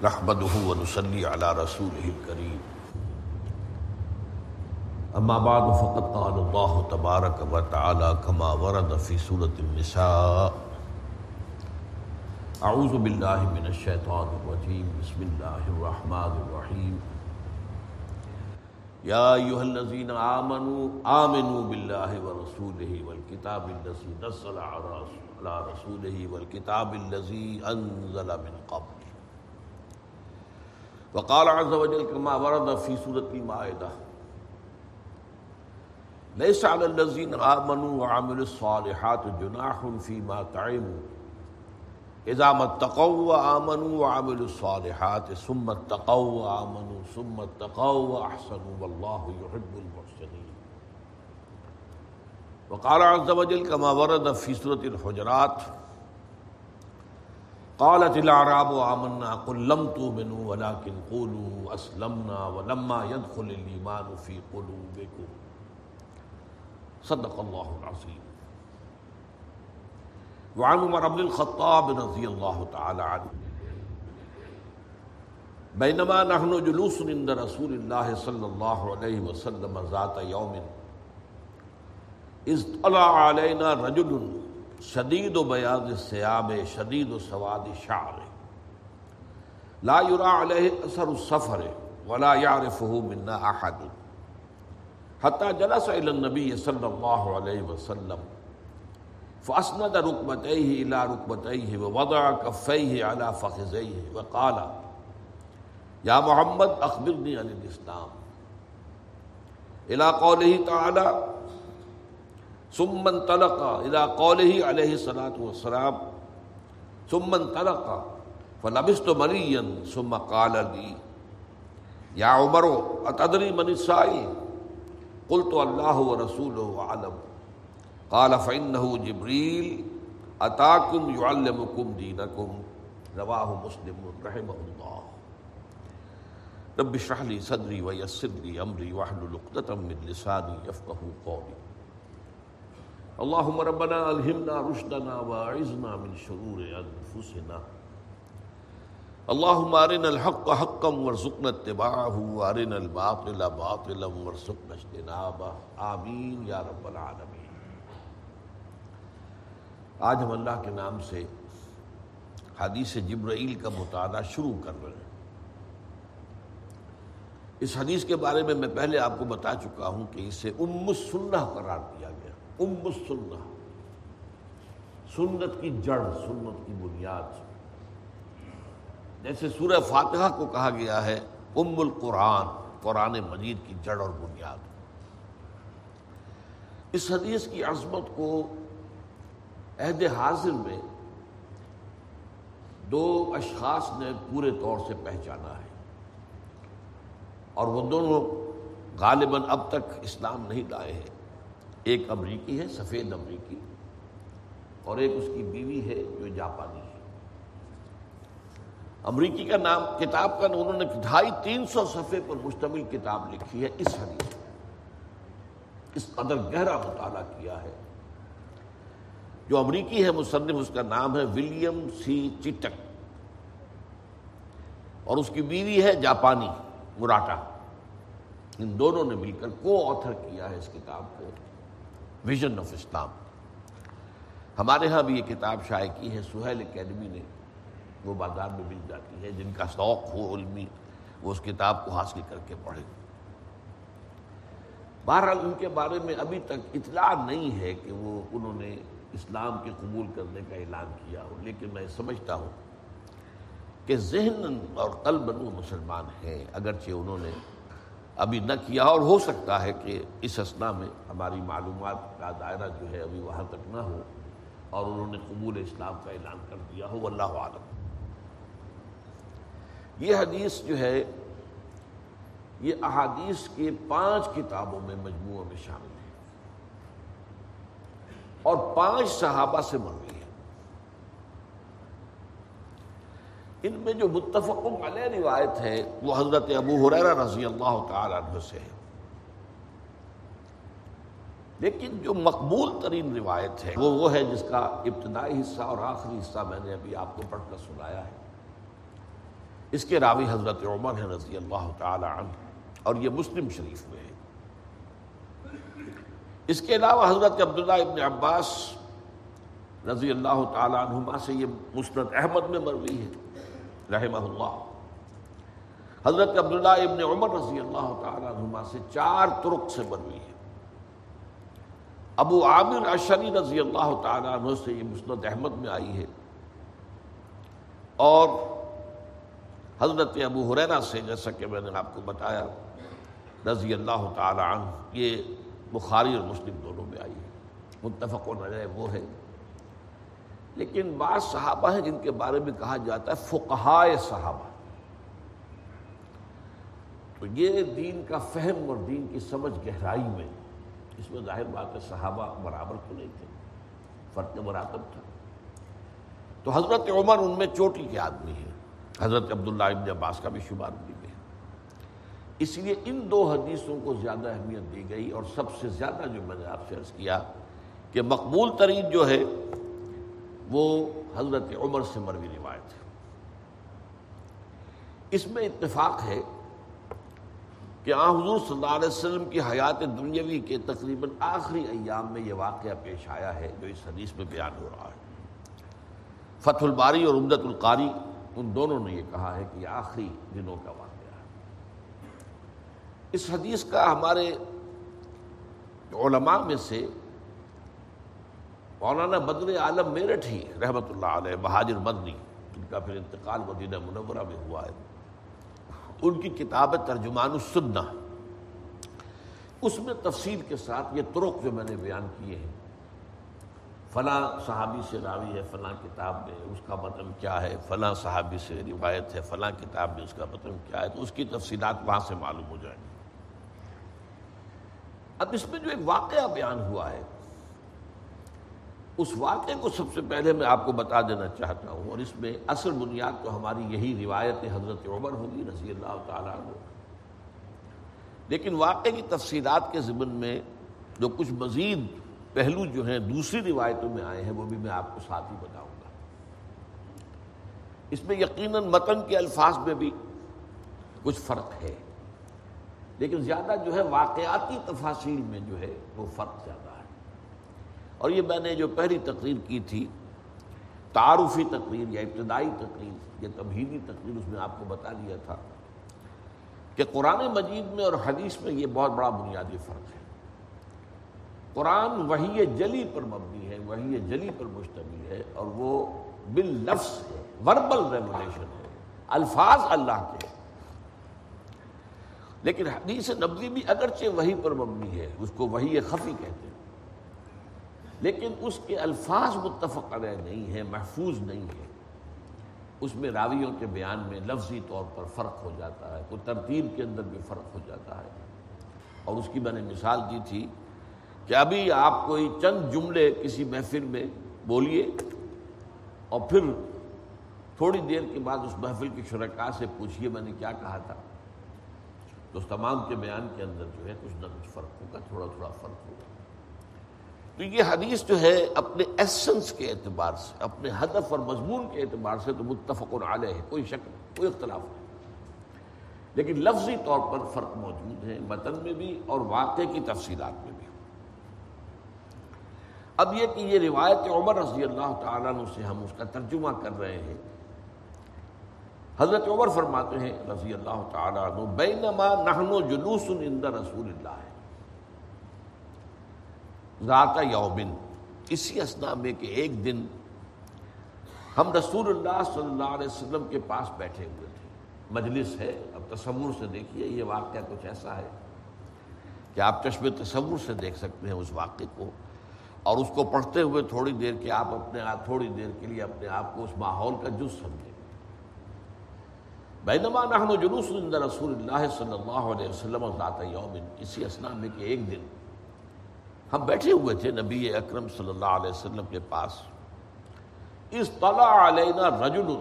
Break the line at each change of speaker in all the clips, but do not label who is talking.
نحمده ونصلي على رسوله الكريم. أما بعد، فقد قال الله تبارك وتعالى كما ورد في سورة النساء. أعوذ بالله من الشيطان الرجيم. بسم الله الرحمن الرحيم. يا أيها الذين آمنوا آمنوا بالله ورسوله والكتاب الذي نزل على رسوله والكتاب الذي أنزل من قبل. وقال عز وجل كما ورد في سورة المائدة ليس على الذين آمنوا وعملوا الصالحات جناح فيما تعيموا إذا ما اتقوا وآمنوا وعملوا الصالحات ثم اتقوا وآمنوا ثم اتقوا وأحسنوا والله يحب المحسنين. وقال عز وجل كما ورد في سورة الحجرات قالت الاعراب آمنا قل لم تؤمنوا ولكن قولوا اسلمنا ولما يدخل الايمان في قلوبكم. صدق الله العظيم. وعن عمر بن الخطاب رضي الله تعالى عنه. بينما نحن جلوس عند رسول الله صلى الله عليه وسلم ذات يوم. اذ طلع علينا رجل شدید و بیاض الثياب شدید و سواد الشعر لا يرى عليه اثر السفر ولا يعرفه منا احد۔ حتى جلس الى النبي صلى الله عليه وسلم، فاسند ركبتيه الى ركبتيه ووضع كفيه على فخذيه وقال يا محمد اخبرني عن الاسلام۔ الى قوله تعالى ثم انطلق الى قوله عليه الصلاه والسلام. ثم انطلق فلبست مليا ثم قال لي، يا عمر اتدري من السائل؟ قلت، الله ورسوله اعلم قال فانه جبريل اتاكم يعلمكم دينكم؟ رواه مسلم رحمه الله. رب اشرح لي صدري ويسر لي امري واحلل عقدة من لساني يفقهوا قولي. اللهم ربنا الهمنا رشدنا واعذنا من شرور انفسنا اللهم ارنا الحق حقا وارزقنا اتباعه وارنا الباطل باطلا وارزقنا اجتنابه. آمین یا رب العالمین. آج ہم اللہ کے نام سے حدیث جبرائیل کا مطالعہ شروع کر رہے ہیں۔ اس حدیث کے بارے میں میں پہلے آپ کو بتا چکا ہوں کہ اسے ام السنہ قرار دیا گیا۔ ام السنہ سنت کی جڑ، سنت کی بنیاد۔ جیسے سورہ فاتحہ کو کہا گیا ہے، ام القرآن، قرآن مجید کی جڑ اور بنیاد۔ اس حدیث کی عظمت کو عہد حاضر میں دو اشخاص نے پورے طور سے پہچانا ہے۔ اور وہ دونوں غالباً اب تک اسلام نہیں لائے ہیں۔ ایک امریکی ہے، سفید امریکی۔ اور ایک اس کی بیوی ہے جو جاپانی ہے۔ امریکی کا نام، کتاب کا انہوں نے ڈھائی تین سو صفحے پر مشتمل کتاب لکھی ہے اس حدیث اس قدر گہرا مطالعہ کیا ہے۔ جو امریکی ہے، مصنف، اس کا نام ہے ولیم سی چٹک اور اس کی بیوی ہے جاپانی، مراٹا۔ ان دونوں نے مل کر کو آتھر کیا ہے اس کتاب کو۔ Vision of Islam. ہمارے ہاں بھی یہ کتاب شائع کی ہے، سہیل اکیڈمی نے۔ وہ بازار میں مل جاتی ہے، جن کا شوق ہو علمی، وہ اس کتاب کو حاصل کر کے پڑھے بہرحال ان کے بارے میں ابھی تک اطلاع نہیں ہے کہ وہ انہوں نے اسلام کے قبول کرنے کا اعلان کیا ہو، لیکن میں سمجھتا ہوں کہ ذہن اور قلب وہ مسلمان ہیں، اگرچہ انہوں نے ابھی نہ کیا اور ہو سکتا ہے کہ اس اسنا میں ہماری معلومات کا دائرہ جو ہے ابھی وہاں تک نہ ہو اور انہوں نے قبول اسلام کا اعلان کر دیا ہو اللہ عالم یہ حدیث جو ہے، یہ احادیث کے پانچ کتابوں میں مجموعہ میں شامل ہے اور پانچ صحابہ سے مروی ہے ان میں جو متفق علیہ روایت ہے، وہ حضرت ابو حریرہ رضی اللہ تعالی عنہ سے ہے۔ لیکن جو مقبول ترین روایت ہے، وہ وہ ہے جس کا ابتدائی حصہ اور آخری حصہ میں نے ابھی آپ کو پڑھ کر سنایا ہے۔ اس کے راوی حضرت عمر ہے رضی اللہ تعالی عنہ اور یہ مسلم شریف میں ہے۔ اس کے علاوہ حضرت عبداللہ ابن عباس رضی اللہ تعالیٰ عنہما سے یہ مسرت احمد میں مروی ہے۔ رحمہ اللہ حضرت عبداللہ ابن عمر رضی اللہ تعالیٰ عنہما سے چار ترک سے مروی ہے۔ ابو عامر اشری رضی اللہ تعالیٰ عنہ سے یہ مسند احمد میں آئی ہے۔ اور حضرت ابو حریرہ سے جیسا کہ میں نے آپ کو بتایا رضی اللہ تعالی عنہ، یہ بخاری اور مسلم دونوں میں آئی ہے۔ متفق و نظر وہ ہے۔ لیکن بعض صحابہ ہیں جن کے بارے میں کہا جاتا ہے فقہائے صحابہ۔ تو یہ دین کا فہم اور دین کی سمجھ گہرائی میں اس میں ظاہر بات ہے صحابہ برابر تو نہیں تھے، فرق برابر تھا۔ تو حضرت عمر ان میں چوٹی کے آدمی ہیں۔ حضرت عبداللہ ابن عباس کا بھی شمار بھی اس لیے ان دو حدیثوں کو زیادہ اہمیت دی گئی اور سب سے زیادہ جو میں نے آپ سے عرض کیا کہ مقبول ترین جو ہے وہ حضرت عمر سے مروی روایت ہے۔ اس میں اتفاق ہے کہ آ حضور صلی اللہ علیہ وسلم کی حیات دنیاوی کے تقریباً آخری ایام میں یہ واقعہ پیش آیا ہے جو اس حدیث میں بیان ہو رہا ہے۔ فتح الباری اور امدت القاری ان دونوں نے یہ کہا ہے کہ یہ آخری دنوں کا واقعہ ہے۔ اس حدیث کا ہمارے علماء میں سے مولانا بدر عالم میرٹھ ہی رحمۃ اللہ علیہ بہاجر مدنی ان کا پھر انتقال مدینہ منورہ میں ہوا ہے۔ ان کی کتاب ترجمان السنہ۔ اس میں تفصیل کے ساتھ یہ ترک جو میں نے بیان کیے ہیں۔ فلاں صحابی سے راوی ہے، فلاں کتاب میں اس کا مطلب کیا ہے، فلاں صحابی سے روایت ہے، فلاں کتاب میں اس کا مطلب کیا ہے۔ تو اس کی تفصیلات وہاں سے معلوم ہو جائیں گی۔ اب اس میں جو ایک واقعہ بیان ہوا ہے اس واقعے کو سب سے پہلے میں آپ کو بتا دینا چاہتا ہوں اور اس میں اصل بنیاد تو ہماری یہی روایت حضرت عمر ہوگی رضی اللہ تعالیٰ عنہ۔ لیکن واقعے کی تفصیلات کے ضمن میں جو کچھ مزید پہلو جو ہیں دوسری روایتوں میں آئے ہیں وہ بھی میں آپ کو ساتھ ہی بتاؤں گا۔ اس میں یقیناً متن کے الفاظ میں بھی کچھ فرق ہے۔ لیکن زیادہ جو ہے واقعاتی تفاصیل میں جو ہے وہ فرق زیادہ اور یہ میں نے جو پہلی تقریر کی تھی، تعارفی تقریر یا ابتدائی تقریر، یا تمہیدی تقریر، اس میں آپ کو بتا دیا تھا کہ قرآن مجید میں اور حدیث میں یہ بہت بڑا بنیادی فرق ہے۔ قرآن وہی جلی پر مبنی ہے وہی جلی پر مشتمل ہے اور وہ بال لفظ ہے وربل ریگولیشن ہے، الفاظ اللہ کے لیکن حدیث نبوی بھی اگرچہ وہی پر مبنی ہے، اس کو وہی خفی کہتے ہیں۔ لیکن اس کے الفاظ متفق علیہ نہیں ہے محفوظ نہیں ہے اس میں راویوں کے بیان میں لفظی طور پر فرق ہو جاتا ہے، کوئی ترتیب کے اندر بھی فرق ہو جاتا ہے۔ اور اس کی میں نے مثال دی تھی کہ ابھی آپ کوئی چند جملے کسی محفل میں بولیے اور پھر تھوڑی دیر کے بعد اس محفل کے شرکا سے پوچھیے میں نے کیا کہا تھا؟ تو اس تمام کے بیان کے اندر جو ہے کچھ نہ کچھ فرق ہوگا، تھوڑا تھوڑا فرق ہوگا۔ تو یہ حدیث جو ہے اپنے ایسنس کے اعتبار سے، اپنے ہدف اور مضمون کے اعتبار سے تو متفق علیہ ہے، کوئی شک نہیں، کوئی اختلاف نہیں۔ لیکن لفظی طور پر فرق موجود ہے متن میں بھی اور واقع کی تفصیلات میں بھی۔ اب یہ کہ یہ روایت عمر رضی اللہ تعالیٰ سے ہم اس کا ترجمہ کر رہے ہیں۔ حضرت عمر فرماتے ہیں رضی اللہ تعالیٰ عنہ، بینما نحن جلوس عند رسول اللہ۔ ہے ذات یومن، اسی اسنا میں کہ ایک دن ہم رسول اللہ صلی اللہ علیہ وسلم کے پاس بیٹھے ہوئے تھے۔ مجلس ہے، اب تصور سے دیکھیے، یہ واقعہ کچھ ایسا ہے کہ آپ چشم تصور سے دیکھ سکتے ہیں اس واقعے کو۔ اور اس کو پڑھتے ہوئے تھوڑی دیر کے آپ اپنے آپ، تھوڑی دیر کے لیے اپنے آپ کو اس ماحول کا جز سمجھیں۔ بینما نحن جلوس عند رسول اللہ صلی اللہ علیہ وسلم ذات یوم اسی اسنا میں کہ ایک دن ہم بیٹھے ہوئے تھے نبی اکرم صلی اللہ علیہ وسلم کے پاس۔ اس طلع علینا رجل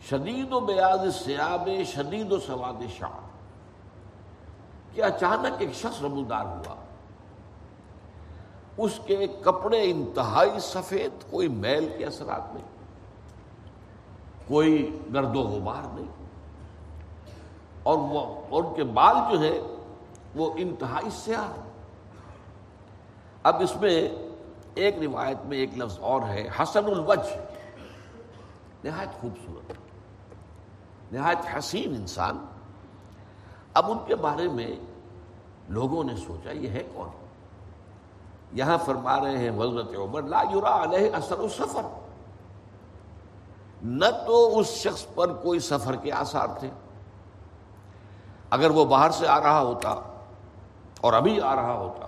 شدید و بیاض سیاب شدید و سواد شاہ کہ اچانک ایک شخص رمودار ہوا۔ اس کے کپڑے انتہائی سفید، کوئی میل کے اثرات نہیں، کوئی گرد و غبار نہیں۔ اور وہ ان کے بال جو ہے وہ انتہائی سیاہ۔ اب اس میں ایک روایت میں ایک لفظ اور ہے، حسن الوجھ نہایت خوبصورت۔ نہایت حسین انسان۔ اب ان کے بارے میں لوگوں نے سوچا، یہ ہے کون؟ یہاں فرما رہے ہیں حضرت عمر، لا یورا علیہ اثر و سفر نہ تو اس شخص پر کوئی سفر کے آثار تھے۔ اگر وہ باہر سے آ رہا ہوتا اور ابھی آ رہا ہوتا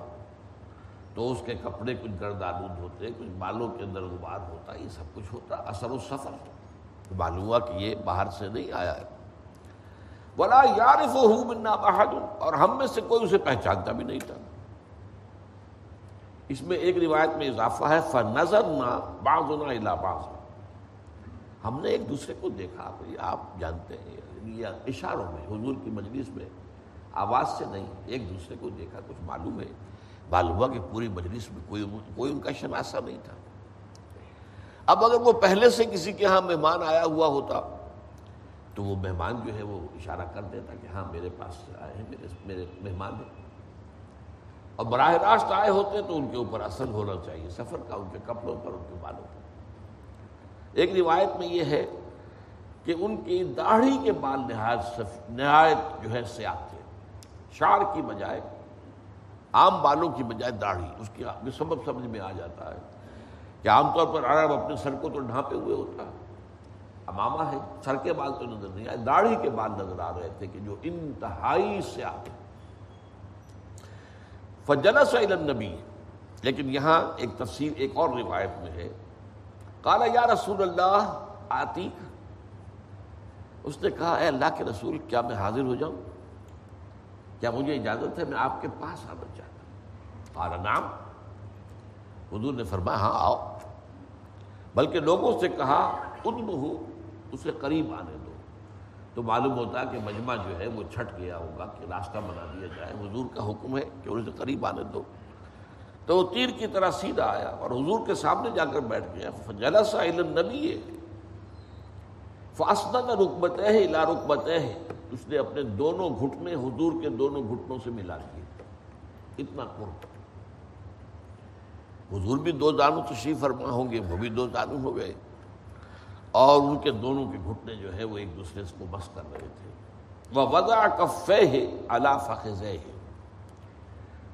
تو اس کے کپڑے کچھ گرد آلود ہوتے، کچھ بالوں کے اندر غبار ہوتا، یہ سب کچھ ہوتا، اثر و سفر۔ معلوم ہوا کہ یہ باہر سے نہیں آیا ہے۔ بلا یارف ہوں منا بہادر اور ہم میں سے کوئی اسے پہچانتا بھی نہیں تھا۔ اس میں ایک روایت میں اضافہ ہے نظر نہ باز نہ باز ہم نے ایک دوسرے کو دیکھا آپ جانتے ہیں یعنی اشاروں میں، حضور کی مجلس میں آواز سے نہیں، ایک دوسرے کو دیکھا، کچھ معلوم ہے۔ معلوم ہوا کہ پوری مجلس میں کوئی کوئی ان کا شناسا نہیں تھا۔ اب اگر وہ پہلے سے کسی کے ہاں مہمان آیا ہوا ہوتا، تو وہ مہمان جو ہے وہ اشارہ کر دیتا کہ ہاں میرے پاس آئے ہیں، میرے میرے مہمان ہیں۔ اور براہ راست آئے ہوتے تو ان کے اوپر اثر ہونا چاہیے، سفر کا، ان کے کپڑوں پر، ان کے بالوں پر۔ ایک روایت میں یہ ہے کہ ان کی داڑھی کے بال نہایت نہایت جو ہے سیاہ تھے۔ شار کی بجائے عام بالوں کی بجائے داڑھی، اس کی سبب سمجھ میں آ جاتا ہے کہ عام طور پر عرب اپنے سر کو تو ڈھانپے ہوئے ہوتا ہے۔ اماما ہے، سر کے بال تو نظر نہیں آئے، داڑھی کے بال نظر آ رہے تھے کہ جو انتہائی سیاہ تھے فجلس نبی لیکن یہاں ایک تفصیل، ایک اور روایت میں ہے۔ کالا یا رسول اللہ آتی اس نے کہا، اے اللہ کے رسول، کیا میں حاضر ہو جاؤں؟ کیا مجھے اجازت ہے؟ میں آپ کے پاس آنا چاہتا ہوں۔ نام حضور نے فرمایا ہاں آؤ۔ بلکہ لوگوں سے کہا ادب ہو اسے قریب آنے دو۔ تو معلوم ہوتا ہے کہ مجمع جو ہے، وہ چھٹ گیا ہوگا، کہ راستہ بنا دیا جائے۔ حضور کا حکم ہے کہ اسے قریب آنے دو۔ تو وہ تیر کی طرح سیدھا آیا اور حضور کے سامنے جا کر بیٹھ گیا۔ جلسا علم نبی ہے فاسدہ کا رکبت ہے لا رکبت ہے اس نے اپنے دونوں گھٹنے حضور کے دونوں گھٹنوں سے ملا دیے اتنا قرب۔ حضور بھی دو دانوں تشریف فرما ہوں گے، وہ بھی دو دانوں ہو گئے۔ اور ان کے دونوں کے گھٹنے جو ہے وہ ایک دوسرے کو بس کر رہے تھے۔ وہ وضع کفے ہے اللہ فخذ ہے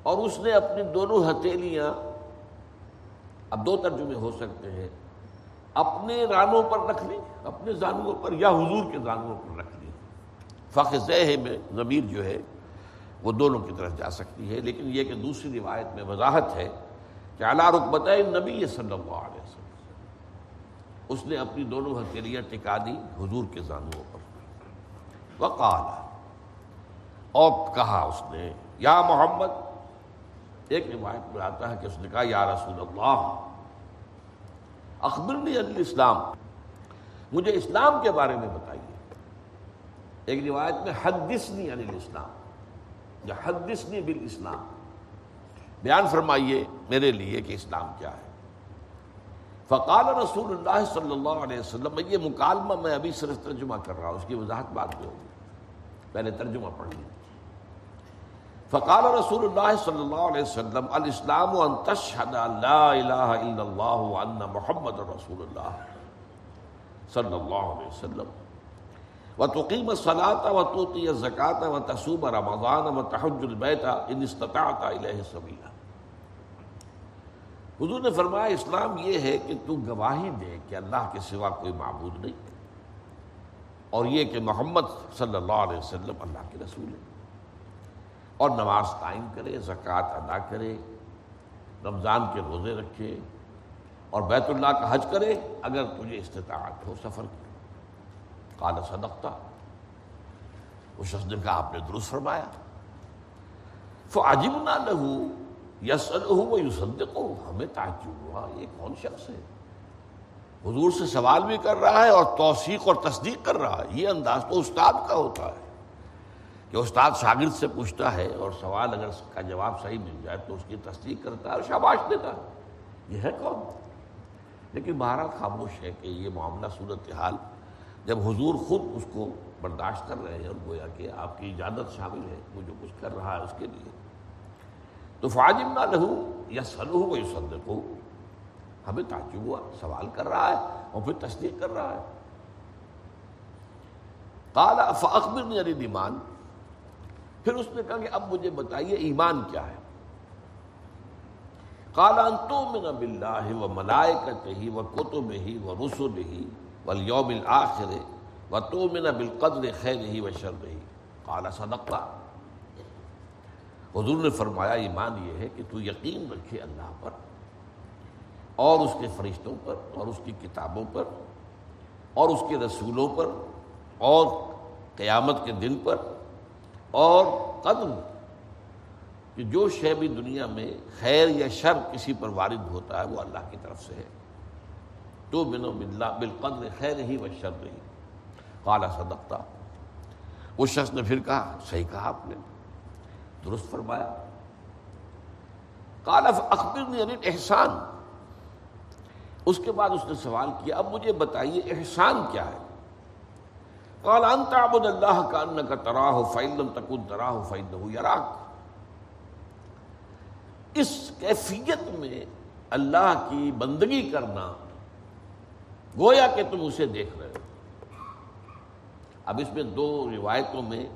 اور اس نے اپنی دونوں ہتھیلیاں، اب دو ترجمے ہو سکتے ہیں۔ اپنے رانوں پر رکھ لی اپنے زانووں پر یا حضور کے زانووں پر رکھ لی فخ میں ضمیر جو ہے، وہ دونوں کی طرف جا سکتی ہے۔ لیکن یہ کہ دوسری روایت میں وضاحت ہے کہ اعلیٰ رقبت نبی صلی اللہ علیہ وسلم۔ اس نے اپنی دونوں ہتھیلیاں ٹکا دی حضور کے زانووں پر۔ وقال، اور کہا اس نے، یا محمد، ایک روایت میں آتا ہے کہ اس نے کہا، یا رسول اللہ اخبرنی علی اسلام۔ مجھے اسلام کے بارے میں بتائیے۔ ایک روایت میں حدثنی علی الاسلام، یا حدثنی بالاسلام۔ بیان فرمائیے میرے لیے کہ اسلام کیا ہے۔ فقال رسول اللہ صلی اللہ علیہ وسلم، یہ مکالمہ میں ابھی صرف ترجمہ کر رہا ہوں، اس کی وضاحت بات میں ہوگی۔ پہلے ترجمہ پڑھ لیا۔ فقال رسول اللہ صلی اللہ علیہ وسلم، الاسلام ان تشهد لا الہ الا اللہ وان محمد رسول اللہ صلی اللہ علیہ وسلم۔ وتقيم الصلاة وتؤتي الزكاة وتصوم رمضان وتحج البيت ان استطعت اليه سبيلا حضور نے فرمایا، اسلام یہ ہے کہ تو گواہی دے کہ اللہ کے سوا کوئی معبود نہیں اور یہ کہ محمد صلی اللہ علیہ وسلم اللہ کے رسول ہے۔ اور نماز قائم کرے، زکوٰۃ ادا کرے، رمضان کے روزے رکھے اور بیت اللہ کا حج کرے، اگر تجھے استطاعت ہو سفر کی۔ کالا صدقتا۔ اس شخص نے کہا، آپ نے درست فرمایا۔ فعجب نہ لہو یس وہ یوسدق ہمیں تعجب ہوا، یہ کون شخص ہے؟ حضور سے سوال بھی کر رہا ہے اور توثیق اور تصدیق کر رہا ہے۔ یہ انداز تو استاد کا ہوتا ہے۔ کہ استاد شاگرد سے پوچھتا ہے اور سوال اگر اس کا جواب صحیح مل جائے تو اس کی تصدیق کرتا ہے اور شاباش دیتا ہے۔ یہ ہے کون؟ لیکن بہرحال خاموش ہے کہ یہ معاملہ صورت حال جب حضور خود اس کو برداشت کر رہے ہیں اور گویا کہ آپ کی اجازت شامل ہے، وہ جو کچھ کر رہا ہے اس کے لیے۔ تو فاجم نہ لہو یا سلو ہو یا سد ہمیں تعجب ہوا، سوال کر رہا ہے اور پھر تصدیق کر رہا ہے۔ کالا فخبر یعنی ایمان پھر اس نے کہا کہ اب مجھے بتائیے ایمان کیا ہے۔ کالا تو من بلّہ و ملائکت ہی و کتب ہی و رسول ہی و یوم الآخر و تو من بالقدر خیر ہی و شر ہی کالا صدقہ۔ حضور نے فرمایا، ایمان یہ ہے کہ تو یقین رکھے اللہ پر اور اس کے فرشتوں پر اور اس کی کتابوں پر اور اس کے رسولوں پر اور قیامت کے دن پر اور قدم کہ جو شے بھی دنیا میں خیر یا شر کسی پر وارد ہوتا ہے وہ اللہ کی طرف سے ہے۔ تو بنو بلّہ بالقدر، خیر ہی و شر رہی کالا صدقتا۔ اس شخص نے پھر کہا، صحیح کہا آپ نے۔ درست فرمایا۔ کالف اخبر نے یعنی احسان اس کے بعد اس نے سوال کیا، اب مجھے بتائیے احسان کیا ہے؟ کال انت ابود اللہ کا ان کا تراہ فیلم تکن تراہ فیل یراک اس کیفیت میں اللہ کی بندگی کرنا گویا کہ تم اسے دیکھ رہے ہو۔ اب اس میں دو روایتوں میں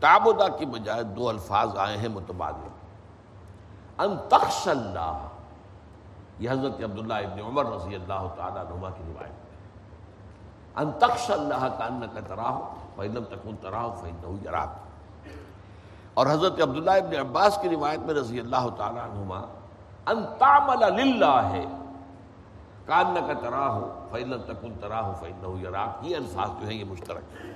تابودا کی بجائے دو الفاظ آئے ہیں متبادل۔ ان تخش اللہ یہ حضرت عبداللہ ابن عمر رضی اللہ تعالیٰ نما کی روایت۔ ان تخش اللہ کا ان کا تراہ فیلم تکن تراہ فیل یراک اور حضرت عبداللہ ابن عباس کی روایت میں رضی اللہ تعالیٰ عنہما، ان تعمل للہ ہے کان کا تراہ فیلم تکن تراہ فیل یراک یہ الفاظ جو ہیں، یہ مشترک ہیں۔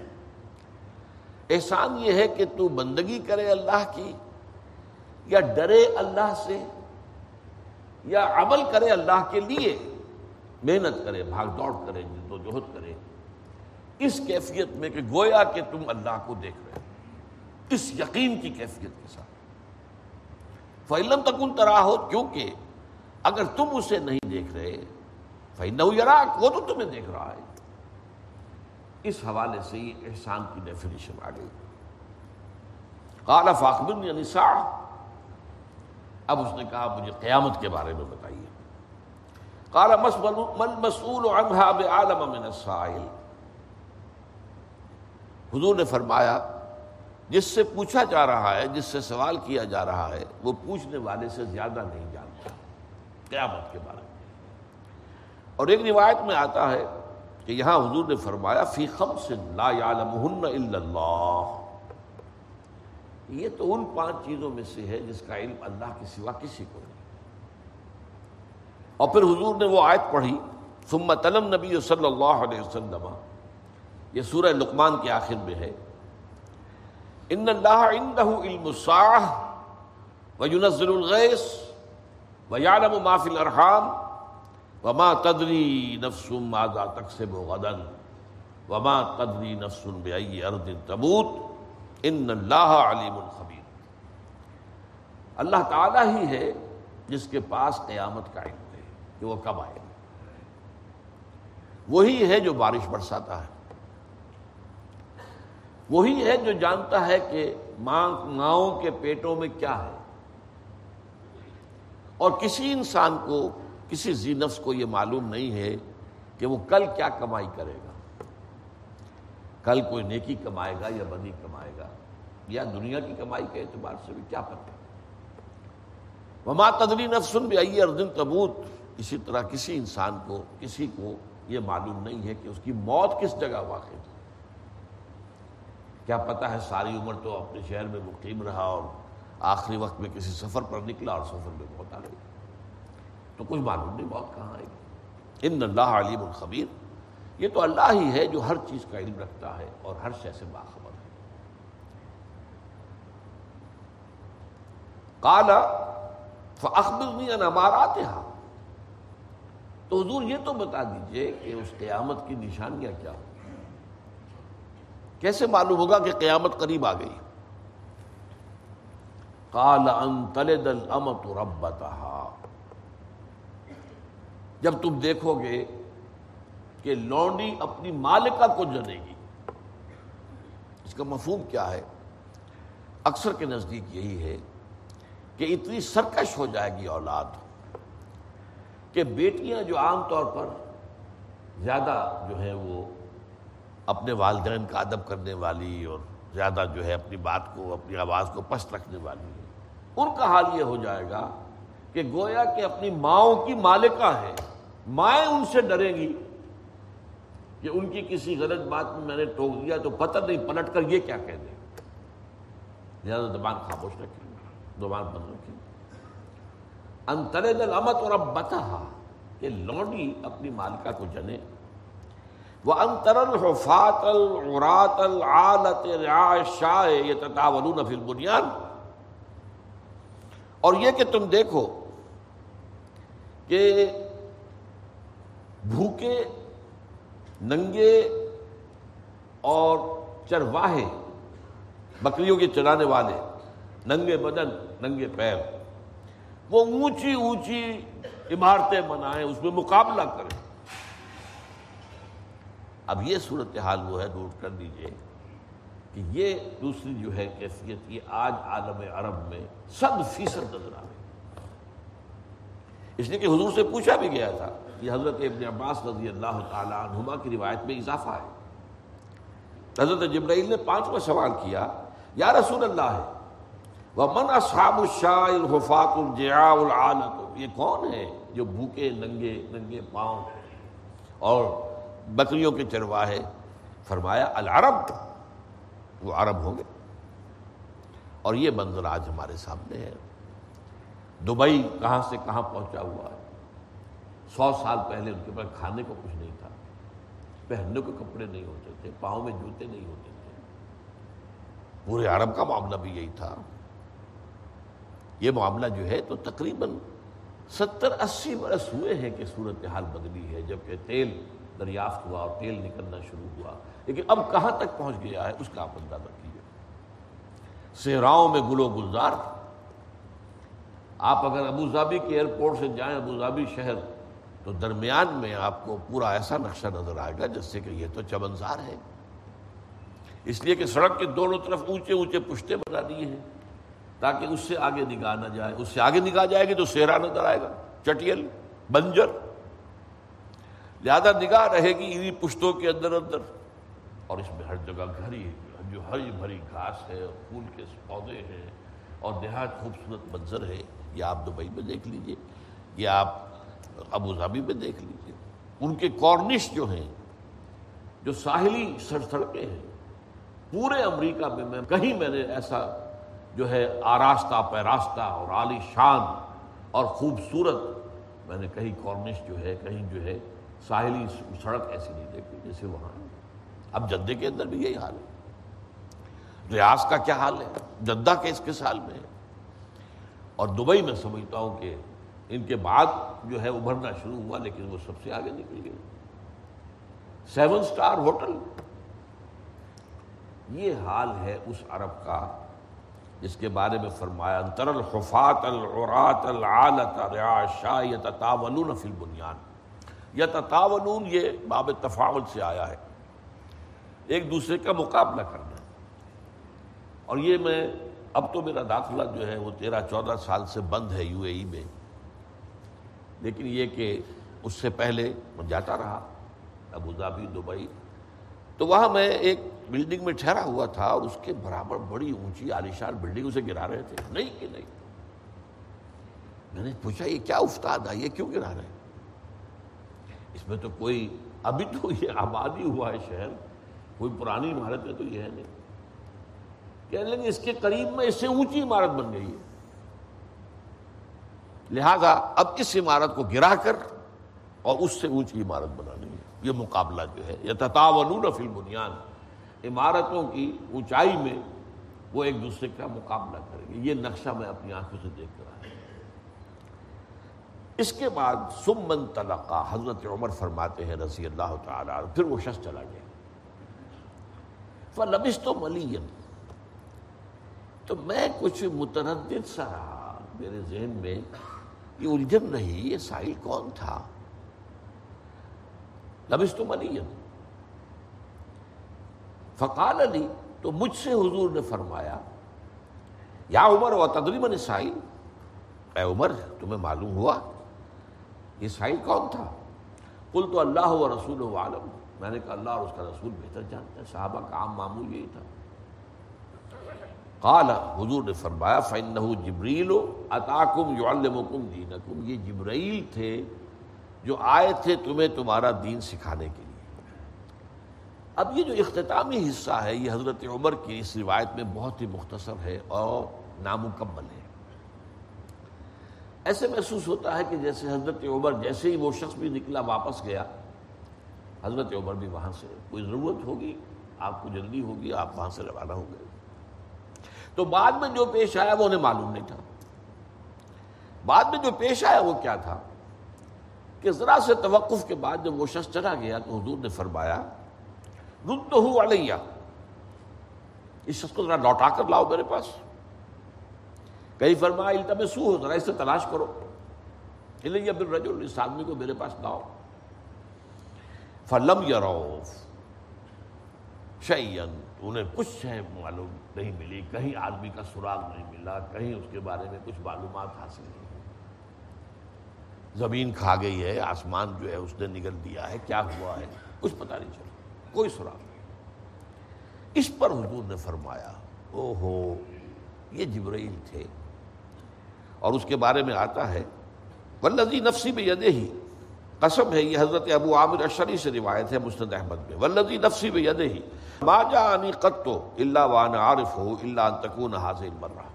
احسان یہ ہے کہ تو بندگی کرے اللہ کی، یا ڈرے اللہ سے، یا عمل کرے اللہ کے لیے، محنت کرے، بھاگ دوڑ کرے، جد و جہد کرے۔ اس کیفیت میں کہ گویا کہ تم اللہ کو دیکھ رہے ہو، اس یقین کی کیفیت کے ساتھ۔ فعلم تکن ترا ہو کیونکہ اگر تم اسے نہیں دیکھ رہے فعن یراک وہ تو تمہیں دیکھ رہا ہے۔ اس حوالے سے یہ احسان کی ڈیفینیشن آ گئی۔ کالا فاخبر یعنی سا اب اس نے کہا، مجھے قیامت کے بارے میں بتائیے۔ کالا من مسول عالم من السائل حضور نے فرمایا، جس سے پوچھا جا رہا ہے، جس سے سوال کیا جا رہا ہے، وہ پوچھنے والے سے زیادہ نہیں جانتا۔ قیامت کے بارے میں۔ اور ایک روایت میں آتا ہے کہ یہاں حضور نے فرمایا، فی سے لا الا اللہ۔ یہ تو ان پانچ چیزوں میں سے ہے جس کا علم اللہ کے سوا کسی کو نہیں۔ اور پھر حضور نے وہ آیت پڑھی، ثم تلم نبی صلی اللہ علیہ وسلم۔ یہ سورہ لقمان کے آخر میں ہے۔ ان اللہ عنده علم الساعه وينزل الغيث ويعلم ما في الارحام وما تدری نفس ماذا تکسب غدا وما تدری نفس بأي ارض تموت۔ ان اللہ علیم الخبیر اللہ تعالی ہی ہے جس کے پاس قیامت کا علم ہے، کہ وہ کب آئے وہی ہے جو بارش برساتا ہے۔ وہی ہے جو جانتا ہے کہ ماں ماؤں کے پیٹوں میں کیا ہے۔ اور کسی انسان کو، کسی زی نفس کو یہ معلوم نہیں ہے کہ وہ کل کیا کمائی کرے گا۔ کل کوئی نیکی کمائے گا یا بدی کمائے گا۔ یا دنیا کی کمائی کے اعتبار سے بھی کیا پتہ وما تدری نفسن بھی آئیے اردن تبوت۔ اسی طرح کسی انسان کو، کسی کو یہ معلوم نہیں ہے کہ اس کی موت کس جگہ واقع ہے کیا پتہ ہے ساری عمر تو اپنے شہر میں مقیم رہا اور آخری وقت میں کسی سفر پر نکلا اور سفر میں موت آ گئی تو کچھ معلوم نہیں موت کہاں آئے گی۔ ان اللہ علیم الخبیر۔ یہ تو اللہ ہی ہے جو ہر چیز کا علم رکھتا ہے اور ہر شے سے باخبر ہے۔ کالا فخبر امارات ہاں تو حضور یہ تو بتا دیجیے کہ اس قیامت کی نشانیاں کیا ہوں۔ کیسے معلوم ہوگا کہ قیامت قریب آ گئی؟ کال ان تلد الامت ربتہا جب تم دیکھو گے کہ لونڈی اپنی مالکہ کو جنے گی۔ اس کا مفہوم کیا ہے؟ اکثر کے نزدیک یہی ہے کہ اتنی سرکش ہو جائے گی اولاد کہ بیٹیاں جو عام طور پر زیادہ جو ہے وہ اپنے والدین کا ادب کرنے والی اور زیادہ جو ہے اپنی بات کو، اپنی آواز کو پست رکھنے والی ہے۔ ان کا حال یہ ہو جائے گا کہ گویا کہ اپنی ماؤں کی مالکہ ہے مائیں ان سے ڈریں گی کہ ان کی کسی غلط بات میں میں نے ٹوک دیا تو پتہ نہیں، پلٹ کر یہ کیا کہہ دیں۔ زیادہ زبان خاموش رکھیں زبان بند رکھیں انترے دل امت اور اب بتا کہ لوڈی اپنی مالکہ کو جنے۔ وہ انتر الحفات العرات العالت شاہ یہ تتاولون فی البنیان اور یہ کہ تم دیکھو کہ بھوکے، ننگے اور چرواہے، بکریوں کے چرانے والے، ننگے بدن، ننگے پیر، وہ اونچی اونچی عمارتیں بنائیں، اس میں مقابلہ کریں۔ اب یہ صورتحال وہ ہے، نوٹ کر دیجیے کہ یہ دوسری جو ہے کیفیت، یہ آج عالم عرب میں صد فیصد نظر آ رہی اس لیے کہ حضور سے پوچھا بھی گیا تھا یہ حضرت ابن عباس رضی اللہ تعالیٰ عنہما کی روایت میں اضافہ ہے۔ حضرت جبرائیل نے پانچواں سوال کیا، یا رسول اللہ ہے وہ من اصحاب الشاہ الحفاط الجیا العالت یہ کون ہے جو بھوکے، ننگے ننگے پاؤں اور بکریوں کے چرواہے فرمایا، العرب وہ عرب ہوں گے۔ اور یہ منظر آج ہمارے سامنے ہے۔ دبئی کہاں سے کہاں پہنچا ہوا ہے۔ سو سال پہلے ان کے پاس کھانے کو کچھ نہیں تھا۔ پہننے کو کپڑے نہیں ہوتے تھے، پاؤں میں جوتے نہیں ہوتے تھے۔ پورے عرب کا معاملہ بھی یہی تھا۔ یہ معاملہ جو ہے تو تقریباً ستر اسی برس ہوئے ہیں کہ صورتحال بدلی ہے، جبکہ تیل دریافت ہوا اور تیل نکلنا شروع ہوا۔ لیکن اب کہاں تک پہنچ گیا ہے؟ اس کا آپ اندازہ کیجیے صحراؤں میں گلو گلزار آپ اگر ابو ظہبی کے ایئرپورٹ سے جائیں، ابو ظہبی شہر، تو درمیان میں آپ کو پورا ایسا نقشہ نظر آئے گا، جس سے کہ یہ تو چمنزار ہے۔ اس لیے کہ سڑک کے دونوں طرف اونچے اونچے پشتے بنا دیے ہیں، تاکہ اس سے آگے نگاہ نہ جائے۔ اس سے آگے نگاہ جائے گی تو سہرا نظر آئے گا، چٹیل، بنجر۔ لہذا نگاہ رہے گی انہیں پشتوں کے اندر اندر۔ اور اس میں ہر جگہ گھری جو ہری بھری گھاس ہے، اور پھول کے پودے ہیں، اور دیہات خوبصورت منظر ہے۔ یہ آپ دبئی میں دیکھ لیجیے، یہ آپ ابو ظہبی میں دیکھ لیجیے۔ ان کے کارنش جو ہیں، جو ساحلی سڑکیں ہیں، پورے امریکہ میں میں کہیں میں نے ایسا جو ہے آراستہ، پیراستہ اور عالی شان اور خوبصورت میں نے کہیں کارنش جو ہے، کہیں جو ہے ساحلی سڑک ایسی نہیں دیکھی جیسے وہاں۔ اب جدے کے اندر بھی یہی حال ہے۔ ریاض کا کیا حال ہے؟ جدہ کے اس کے سال میں اور دبئی میں سمجھتا ہوں کہ ان کے بعد جو ہے ابھرنا شروع ہوا، لیکن وہ سب سے آگے نکل گئے۔ Seven star hotel. یہ حال ہے اس عرب کا، جس کے بارے میں فرمایا، انتر الحفات العرات العالت یتتاولون فی البنیان۔ یتتاولون یہ باب تفاول سے آیا ہے۔ ایک دوسرے کا مقابلہ کرنا۔ اور یہ میں، اب تو میرا داخلہ جو ہے وہ تیرہ چودہ سال سے بند ہے یو اے ای میں۔ لیکن یہ کہ اس سے پہلے میں جاتا رہا ابوظہبی دبئی۔ تو وہاں میں ایک بلڈنگ میں ٹھہرا ہوا تھا اور اس کے برابر بڑی اونچی عالیشان بلڈنگ اسے گرا رہے تھے۔ نہیں کہ نہیں۔ میں نے پوچھا، یہ کیا افتاد ہے؟ یہ کیوں گرا رہے اس میں تو کوئی ابھی تو یہ آبادی ہوا ہے شہر۔ کوئی پرانی عمارت ہے تو یہ ہے نہیں۔ کہنے لگے اس کے قریب میں اس سے اونچی عمارت بن گئی ہے۔ لہذا اب اس عمارت کو گرا کر اور اس سے اونچی عمارت بنانی ہے۔ یہ مقابلہ جو ہے یہ تتاون فی البنیان۔ عمارتوں کی اونچائی میں وہ ایک دوسرے کا مقابلہ کریں گے۔ یہ نقشہ میں اپنی آنکھوں سے دیکھ کر آیا۔ اس کے بعد سمن تلقا حضرت عمر فرماتے ہیں رضی اللہ تعالیٰ پھر وہ شخص چلا گیا۔ فلبس تو ملین تو میں کچھ متردد سا رہا میرے ذہن میں یہ الجھن رہی، یہ ساحل کون تھا؟ لبس تو ملین فقال علی تو مجھ سے حضور نے فرمایا، یا عمر و تدریمن ساحل۔ اے عمر، تمہیں معلوم ہوا یہ کون تھا؟ کل تو اللہ و رسول عالم۔ میں نے کہا اللہ اور اس کا رسول بہتر جانتے ہیں۔ صحابہ کا عام معمول یہی تھا۔ قال، حضور نے فرمایا، فَإِنَّهُ جبریل اتاکم یعلمکم دینکم یہ جبرائیل تھے جو آئے تھے تمہیں تمہارا دین سکھانے کے لیے۔ اب یہ جو اختتامی حصہ ہے، یہ حضرت عمر کی اس روایت میں بہت ہی مختصر ہے اور نامکمل ہے۔ ایسے محسوس ہوتا ہے کہ جیسے حضرت عمر جیسے ہی وہ شخص بھی نکلا واپس گیا، حضرت عمر بھی وہاں سے کوئی ضرورت ہوگی، آپ کو جلدی ہوگی، آپ وہاں سے روانہ ہو گئے تو بعد میں جو پیش آیا وہ انہیں معلوم نہیں تھا۔ بعد میں جو پیش آیا وہ کیا تھا؟ کہ ذرا سے توقف کے بعد جب وہ شخص چلا گیا تو حضور نے فرمایا رد تو علیہ۔ اس شخص کو ذرا لوٹا کر لاؤ میرے پاس۔ کہیں فرمایا التمسو ہو، ذرا اس سے تلاش کرو۔ اس آدمی کو میرے پاس لاؤ۔ فلم یا شعین انہیں کچھ ہے معلوم نہیں ملی۔ کہیں آدمی کا سراغ نہیں ملا، کہیں اس کے بارے میں کچھ معلومات حاصل نہیں زمین کھا گئی ہے، آسمان جو ہے، اس نے نگل دیا ہے۔ کیا ہوا ہے؟ کچھ پتہ نہیں چلا۔ کوئی سراغ نہیں۔ اس پر حضور نے فرمایا او ہو یہ جبرائیل تھے۔ اور اس کے بارے میں آتا ہے ولزی نفسی میں یدے ہی قسم ہے، یہ حضرت ابو عامر اشری سے روایت ہے مسند احمد میں ولزی نفسی میں یدے ہی ما جانی قطو اللہ وان عارف ہو اللہ تکون حاضر مرہ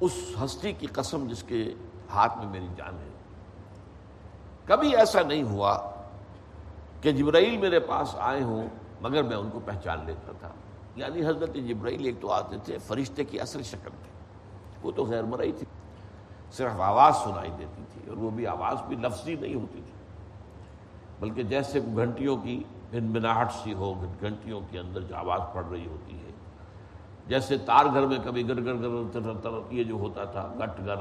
اس ہستی کی قسم جس کے ہاتھ میں میری جان ہے۔ کبھی ایسا نہیں ہوا کہ جبرائیل میرے پاس آئے ہوں، مگر میں ان کو پہچان لیتا تھا۔ یعنی حضرت جبرائیل ایک تو آتے تھے، فرشتے کی اصل شکل تھی وہ تو غیر مرئی تھی۔ صرف آواز سنائی دیتی تھی اور وہ بھی آواز بھی لفظی نہیں ہوتی تھی۔ بلکہ جیسے گھنٹیوں کی بن سی ہو، گھنٹیوں کے اندر جو آواز پڑ رہی ہوتی ہے۔ جیسے تار گھر میں کبھی گر گر گر یہ جو ہوتا تھا گٹ گر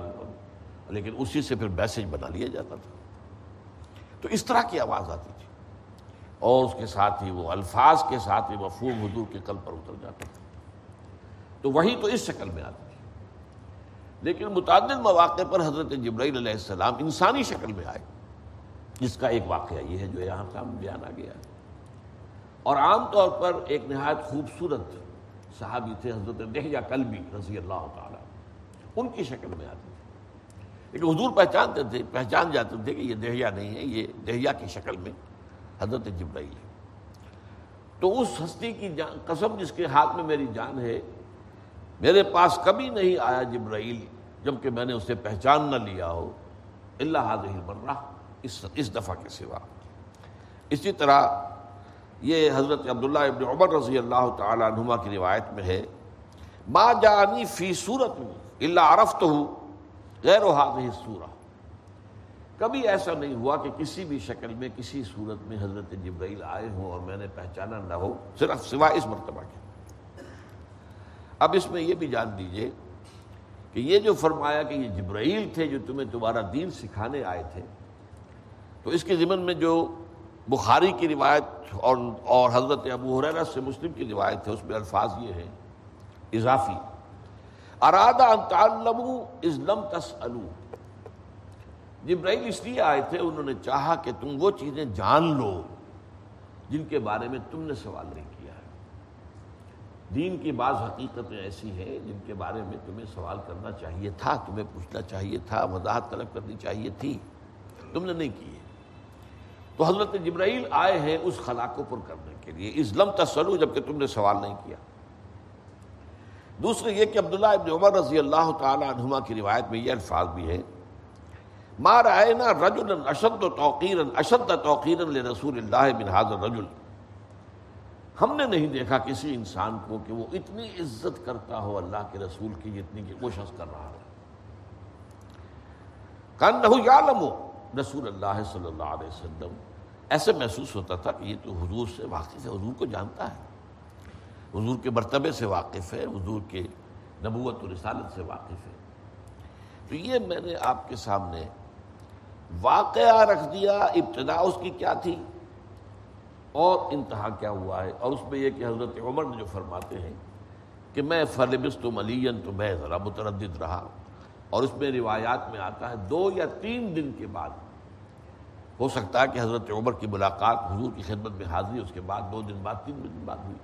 لیکن اسی سے پھر میسج بنا لیا جاتا تھا۔ تو اس طرح کی آواز آتی تھی۔ اور اس کے ساتھ ہی وہ الفاظ کے ساتھ ہی مفہوم حضور کے قلب پر اتر جاتا تھا۔ تو وہی تو اس شکل میں آتی۔ لیکن متعدد مواقع پر حضرت جبرائیل علیہ السلام انسانی شکل میں آئے۔ جس کا ایک واقعہ یہ ہے جو یہاں سامنے بیان آ گیا ہے۔ اور عام طور پر ایک نہایت خوبصورت صحابی تھے، حضرت دہیا کلبی رضی اللہ تعالیٰ۔ ان کی شکل میں آتے تھے۔ لیکن حضور پہچانتے تھے، پہچان جاتے تھے کہ یہ دہیا نہیں ہے، یہ دہیا کی شکل میں حضرت جبرائیل ہے۔ تو اس ہستی کی جان، قسم جس کے ہاتھ میں میری جان ہے میرے پاس کبھی نہیں آیا جبرائیل جبکہ میں نے اسے پہچان نہ لیا ہو۔ اللہ حاضر مرہ اس اس دفعہ کے سوا۔ اسی طرح یہ حضرت عبداللہ ابن عمر رضی اللہ تعالیٰ عنہما کی روایت میں ہے، ما جانی فی صورت اللہ عرفت ہوں غیر و حاضر سورہ کبھی ایسا نہیں ہوا کہ کسی بھی شکل میں، کسی صورت میں حضرت جبرائیل آئے ہوں اور میں نے پہچانا نہ ہو، صرف سوائے اس مرتبہ کے۔ اب اس میں یہ بھی جان دیجیے کہ یہ جو فرمایا کہ یہ جبرائیل تھے جو تمہیں تمہارا دین سکھانے آئے تھے، تو اس کے ضمن میں جو بخاری کی روایت اور اور حضرت ابو حریرہ سے مسلم کی روایت ہے، اس میں الفاظ یہ ہیں، اضافی۔ ارادہ ازلم تسلو جبرائیل اس لیے آئے تھے، انہوں نے چاہا کہ تم وہ چیزیں جان لو جن کے بارے میں تم نے سوال نہیں کیا۔ دین کی بعض حقیقتیں ایسی ہیں جن کے بارے میں تمہیں سوال کرنا چاہیے تھا، تمہیں پوچھنا چاہیے تھا، وضاحت طلب کرنی چاہیے تھی۔ تم نے نہیں کی ہے۔ تو حضرت جبرائیل آئے ہیں اس خلا کو پر کرنے کے لیے۔ اسلم تسلو جبکہ تم نے سوال نہیں کیا۔ دوسرے یہ کہ عبداللہ ابن عمر رضی اللہ تعالی عنہما کی روایت میں یہ الفاظ بھی ہے مار آئے نا رجل اشد و توقیر اشد توقیر رسول اللہ بن حاضر رجل ہم نے نہیں دیکھا کسی انسان کو کہ وہ اتنی عزت کرتا ہو اللہ کے رسول کی جتنی کہ وہ شخص کر رہا ہے کان نہ رسول اللہ صلی اللہ علیہ وسلم۔ ایسے محسوس ہوتا تھا کہ یہ تو حضور سے واقف ہے، حضور کو جانتا ہے۔ حضور کے مرتبے سے واقف ہے، حضور کے نبوت و رسالت سے واقف ہے۔ تو یہ میں نے آپ کے سامنے واقعہ رکھ دیا، ابتدا اس کی کیا تھی؟ اور انتہا کیا ہوا ہے اور اس میں یہ کہ حضرت عمر نے جو فرماتے ہیں کہ میں فلبست ملین تو میں ذرا متردد رہا اور اس میں روایات میں آتا ہے دو یا تین دن کے بعد ہو سکتا ہے کہ حضرت عمر کی ملاقات حضور کی خدمت میں حاضری اس کے بعد دو دن بعد، تین دن بعد ہوئی۔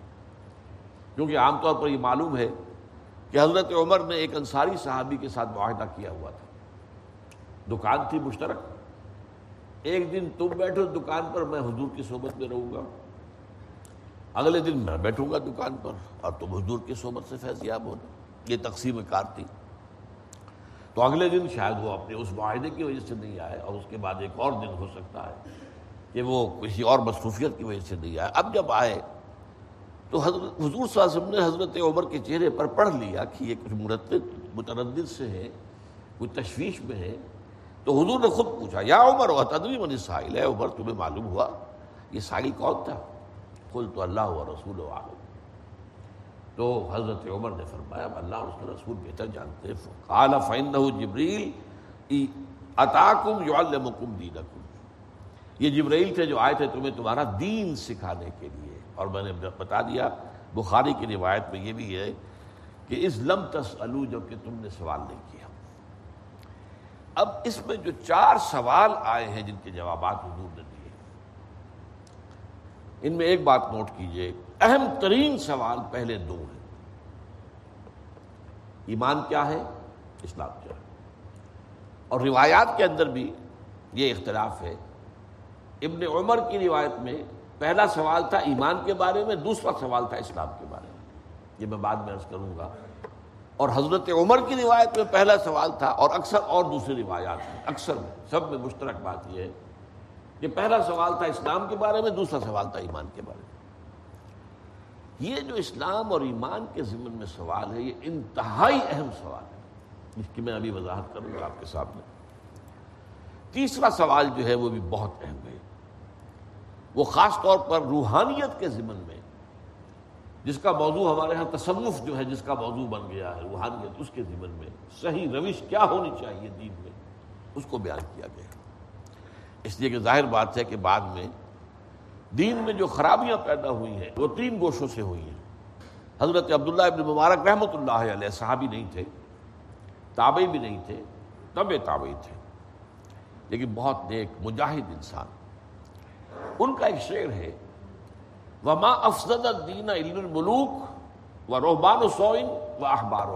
کیونکہ عام طور پر یہ معلوم ہے کہ حضرت عمر نے ایک انصاری صحابی کے ساتھ معاہدہ کیا ہوا تھا۔ دکان تھی مشترک۔ ایک دن تم بیٹھو دکان پر، میں حضور کی صحبت میں رہوں گا۔ اگلے دن میں بیٹھوں گا دکان پر اور تم حضور کی صحبت سے فیضیاب ہونا۔ یہ تقسیم کار تھی۔ تو اگلے دن شاید وہ اپنے اس معاہدے کی وجہ سے نہیں آئے اور اس کے بعد ایک اور دن ہو سکتا ہے کہ وہ کسی اور مصروفیت کی وجہ سے نہیں آئے۔ اب جب آئے تو حضرت، حضور صلی اللہ علیہ وسلم نے حضرت عمر کے چہرے پر پڑھ لیا کہ یہ کچھ مرتب، متردد سے ہے کچھ تشویش میں ہے۔ تو حضور نے خود پوچھا، یا عمر و تدوی منی ساحل ہے عمر، تمہیں معلوم ہوا یہ ساحل کون تھا؟ کل تو اللہ و رسول و عالم تو حضرت عمر نے فرمایا اللہ اس کے رسول بہتر جانتے قال فین جبریل اتاکم یعلمکم دینکم۔ یہ جبرائیل تھے جو آئے تھے تمہیں تمہارا دین سکھانے کے لیے۔ اور میں نے بتا دیا، بخاری کی روایت میں یہ بھی ہے کہ اس لم تسلو جو کہ تم نے سوال نہیں کیا۔ اب اس میں جو چار سوال آئے ہیں جن کے جوابات حضور نے دیے ان میں ایک بات نوٹ کیجیے، اہم ترین سوال پہلے دو ہیں۔ ایمان کیا ہے؟ اسلام کیا ہے؟ اور روایات کے اندر بھی یہ اختلاف ہے۔ ابن عمر کی روایت میں پہلا سوال تھا ایمان کے بارے میں، دوسرا سوال تھا اسلام کے بارے میں، یہ میں بعد میں عرض کروں گا۔ اور حضرت عمر کی روایت میں پہلا سوال تھا اور اکثر اور دوسری روایات میں اکثر میں، سب میں مشترک بات یہ ہے کہ پہلا سوال تھا اسلام کے بارے میں، دوسرا سوال تھا ایمان کے بارے میں۔ یہ جو اسلام اور ایمان کے ضمن میں سوال ہے، یہ انتہائی اہم سوال ہے۔ جس کی میں ابھی وضاحت کروں گا آپ کے سامنے۔ تیسرا سوال جو ہے، وہ بھی بہت اہم ہے۔ وہ خاص طور پر روحانیت کے ضمن میں جس کا موضوع ہمارے ہاں تصوف جو ہے، جس کا موضوع بن گیا ہے، روحانیت، اس کے ذمن میں صحیح روش کیا ہونی چاہیے دین میں؟ اس کو بیان کیا گیا۔ اس لیے کہ ظاہر بات ہے کہ بعد میں دین میں جو خرابیاں پیدا ہوئی ہیں، وہ تین گوشوں سے ہوئی ہیں۔ حضرت عبداللہ ابن مبارک رحمۃ اللہ علیہ صحابی نہیں تھے، تابعی بھی نہیں تھے طب تابعی تھے۔ لیکن بہت نیک مجاہد انسان۔ ان کا ایک شعر ہے وما افزد الدین علم الملوک و روحبان و سوئن و احبار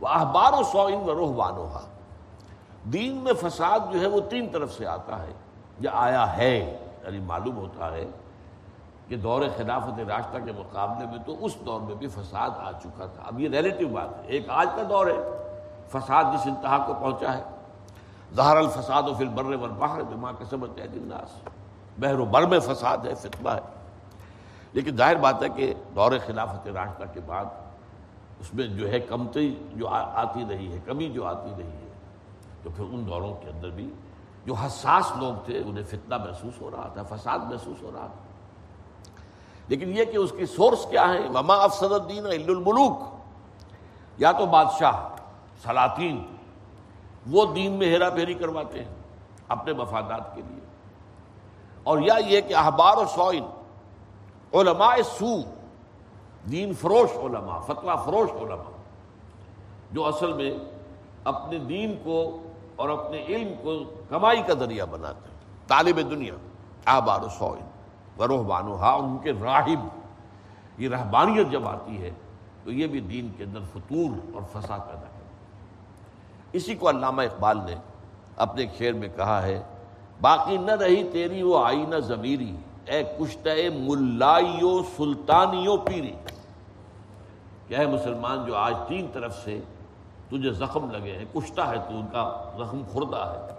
و احبار و سوئن و روحبان دین میں فساد جو ہے وہ تین طرف سے آتا ہے. یا آیا ہے یعنی معلوم ہوتا ہے کہ دور خلافت راستہ کے مقابلے میں تو اس دور میں بھی فساد آ چکا تھا. اب یہ ریلیٹو بات ہے، ایک آج کا دور ہے، فساد جس انتہا کو پہنچا ہے. ظہر الفساد و پھر بر باہر بما کے سمجھتے ہیں الناس. بحر و بر میں فساد ہے فتبہ ہے۔ لیکن ظاہر بات ہے کہ دور خلافت راشدہ کے بعد اس میں جو ہے کمتی جو آتی رہی ہے، کمی جو آتی رہی ہے، تو پھر ان دوروں کے اندر بھی جو حساس لوگ تھے، انہیں فتنہ محسوس ہو رہا تھا، فساد محسوس ہو رہا تھا۔ لیکن یہ کہ اس کی سورس کیا ہے؟ وما افسد الدین الملوک۔ یا تو بادشاہ، سلاطین، وہ دین میں ہیرا پھیری کرواتے ہیں اپنے مفادات کے لیے۔ اور یا یہ کہ احبار و سوئن علماء سو، دین فروش علماء، فتویٰ فروش علماء، جو اصل میں اپنے دین کو اور اپنے علم کو کمائی کا ذریعہ بناتے ہیں۔ طالب دنیا، احبار و سوئن و روحبان ہا ان کے راہب۔ یہ رہبانیت جب آتی ہے تو یہ بھی دین کے اندر فطور اور فساد پیدا کرتا اسی کو علامہ اقبال نے اپنے کھیر میں کہا ہے باقی نہ رہی تیری وہ آئی نہ ضمیری اے کشتہ ملائیو سلطانیو پیری کہ اے مسلمان جو آج تین طرف سے تجھے زخم لگے ہیں؟ کشتا ہے تو ان کا زخم خوردہ ہے۔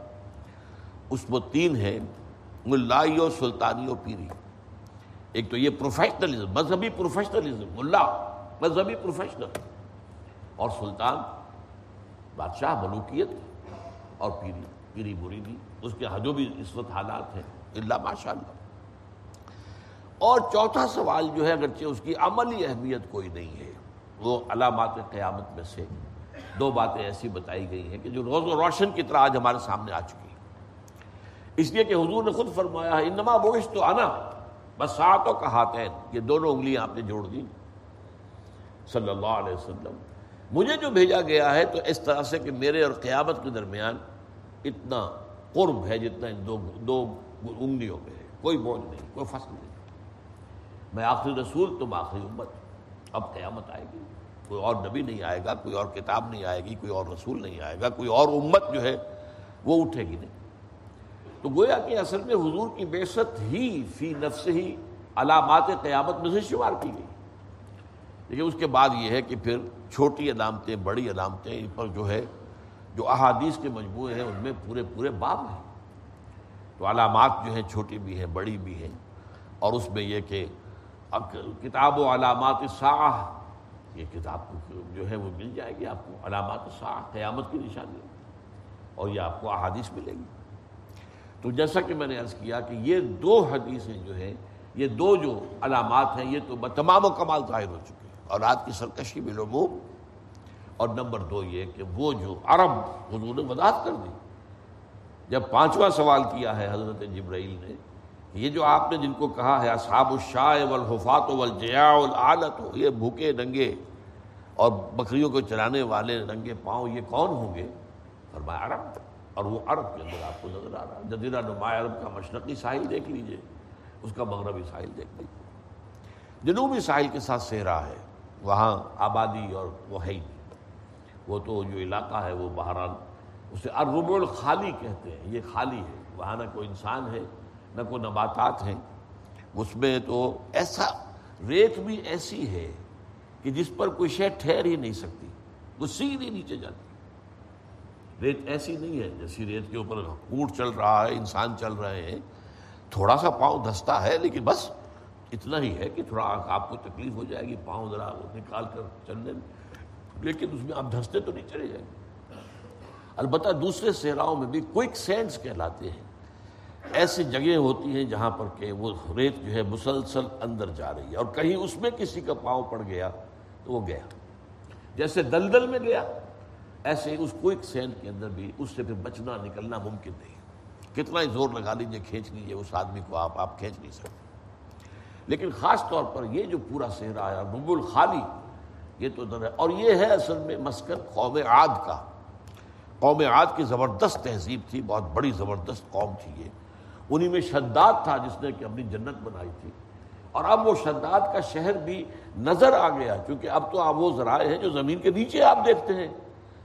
اس وہ تین ہے ملائی و سلطانی و پیری ایک تو یہ پروفیشنلزم، مذہبی پروفیشنلزم، ملا، مذہبی پروفیشنل۔ اور سلطان، بادشاہ، ملوکیت اور پیری پیری بری بھی اس کے ہاں جو بھی اس وقت حالات ہیں اللہ ماشاء اللہ۔ اور چوتھا سوال جو ہے، اگرچہ اس کی عملی اہمیت کوئی نہیں ہے، وہ علامات قیامت میں سے دو باتیں ایسی بتائی گئی ہیں کہ جو روز و روشن کی طرح آج ہمارے سامنے آ چکی اس لیے کہ حضور نے خود فرمایا ہے، انما بوش تو آنا بس ساتوں کا ہاتھین یہ دونوں انگلیاں آپ نے جوڑ دی صلی اللہ علیہ وسلم، مجھے جو بھیجا گیا ہے تو اس طرح سے کہ میرے اور قیامت کے درمیان اتنا قرب ہے جتنا ان دو دو انگلیوں میں ہے۔ کوئی بوجھ نہیں، کوئی فصل نہیں۔ میں آخری رسول، تم آخری امت۔ اب قیامت آئے گی۔ کوئی اور نبی نہیں آئے گا، کوئی اور کتاب نہیں آئے گی، کوئی اور رسول نہیں آئے گا، کوئی اور امت جو ہے وہ اٹھے گی نہیں۔ تو گویا کہ اصل میں حضور کی بیست ہی فی نفس ہی علامات قیامت میں سے شمار کی گئی۔ لیکن اس کے بعد یہ ہے کہ پھر چھوٹی علامتیں، بڑی علامتیں ان پر جو ہے جو احادیث کے مجموعے ہیں ان میں پورے پورے باب ہیں۔ تو علامات جو ہیں چھوٹی بھی ہیں، بڑی بھی ہیں۔ اور اس میں یہ کہ کتاب و علامات ساہ یہ کتاب جو ہے وہ مل جائے گی آپ کو۔ علامات ساہ قیامت کی نشانی۔ اور یہ آپ کو احادیث ملے گی۔ تو جیسا کہ میں نے عرض کیا کہ یہ دو حدیثیں جو ہیں، یہ دو جو علامات ہیں، یہ تو تمام و کمال ظاہر ہو چکے ہیں۔ اور رات کی سرکشی بالعموم اور نمبر دو یہ کہ وہ جو عرب حضور نے وضاحت کر دی۔ جب پانچواں سوال کیا ہے حضرت جبرائیل نے، یہ جو آپ نے جن کو کہا ہے، اصحاب الشاہ والحفات والجیاء والعالت، یہ بھوکے ننگے اور بکریوں کو چلانے والے ننگے پاؤں، یہ کون ہوں گے؟ فرمایا عرب۔ اور وہ عرب کے اندر آپ کو نظر آ رہا ہے۔ جزیرہ نما عرب کا مشرقی ساحل دیکھ لیجیے، اس کا مغربی ساحل دیکھ لیجیے جنوبی ساحل کے ساتھ صحرا ہے، وہاں آبادی اور وہ ہے ہی وہ تو جو علاقہ ہے وہ بہرحال اسے ارب الخالی کہتے ہیں، یہ خالی ہے، وہاں نہ کوئی انسان ہے، نہ کوئی نباتات ہیں۔ اس میں تو ایسا ریت بھی ایسی ہے کہ جس پر کوئی شے ٹھہر ہی نہیں سکتی، وہ سیدھی نیچے جاتی۔ ریت ایسی نہیں ہے جیسی ریت کے اوپر اونٹ چل رہا ہے، انسان چل رہے ہیں۔ تھوڑا سا پاؤں دھستا ہے، لیکن بس اتنا ہی ہے کہ تھوڑا آپ کو تکلیف ہو جائے گی، پاؤں ذرا نکال کر چلنے لیکن اس میں آپ دھستے تو نہیں چلے جائیں گے۔ البتہ دوسرے صحراؤں میں بھی کوئک سینڈز کہلاتے ہیں۔ ایسی جگہیں ہوتی ہیں جہاں پر کہ وہ ریت جو ہے مسلسل اندر جا رہی ہے اور کہیں اس میں کسی کا پاؤں پڑ گیا تو وہ گیا۔ جیسے دلدل میں گیا، ایسے اس کوئک سینڈ کے اندر بھی اس سے پھر بچنا نکلنا ممکن نہیں۔ کتنا ہی زور لگا لیجیے کھینچ لیجیے اس آدمی کو آپ آپ کھینچ نہیں سکتے۔ لیکن خاص طور پر یہ جو پورا صحرا آیا رب الخالی یہ تو در ہے۔ اور یہ ہے اصل میں مسکن قوم عاد کا۔ قوم عاد کی زبردست تہذیب تھی، بہت بڑی زبردست قوم تھی یہ۔ انہی میں شداد تھا جس نے کہ اپنی جنت بنائی تھی۔ اور اب وہ شداد کا شہر بھی نظر آ گیا، کیونکہ اب تو آپ وہ ذرائع ہیں جو زمین کے نیچے آپ دیکھتے ہیں۔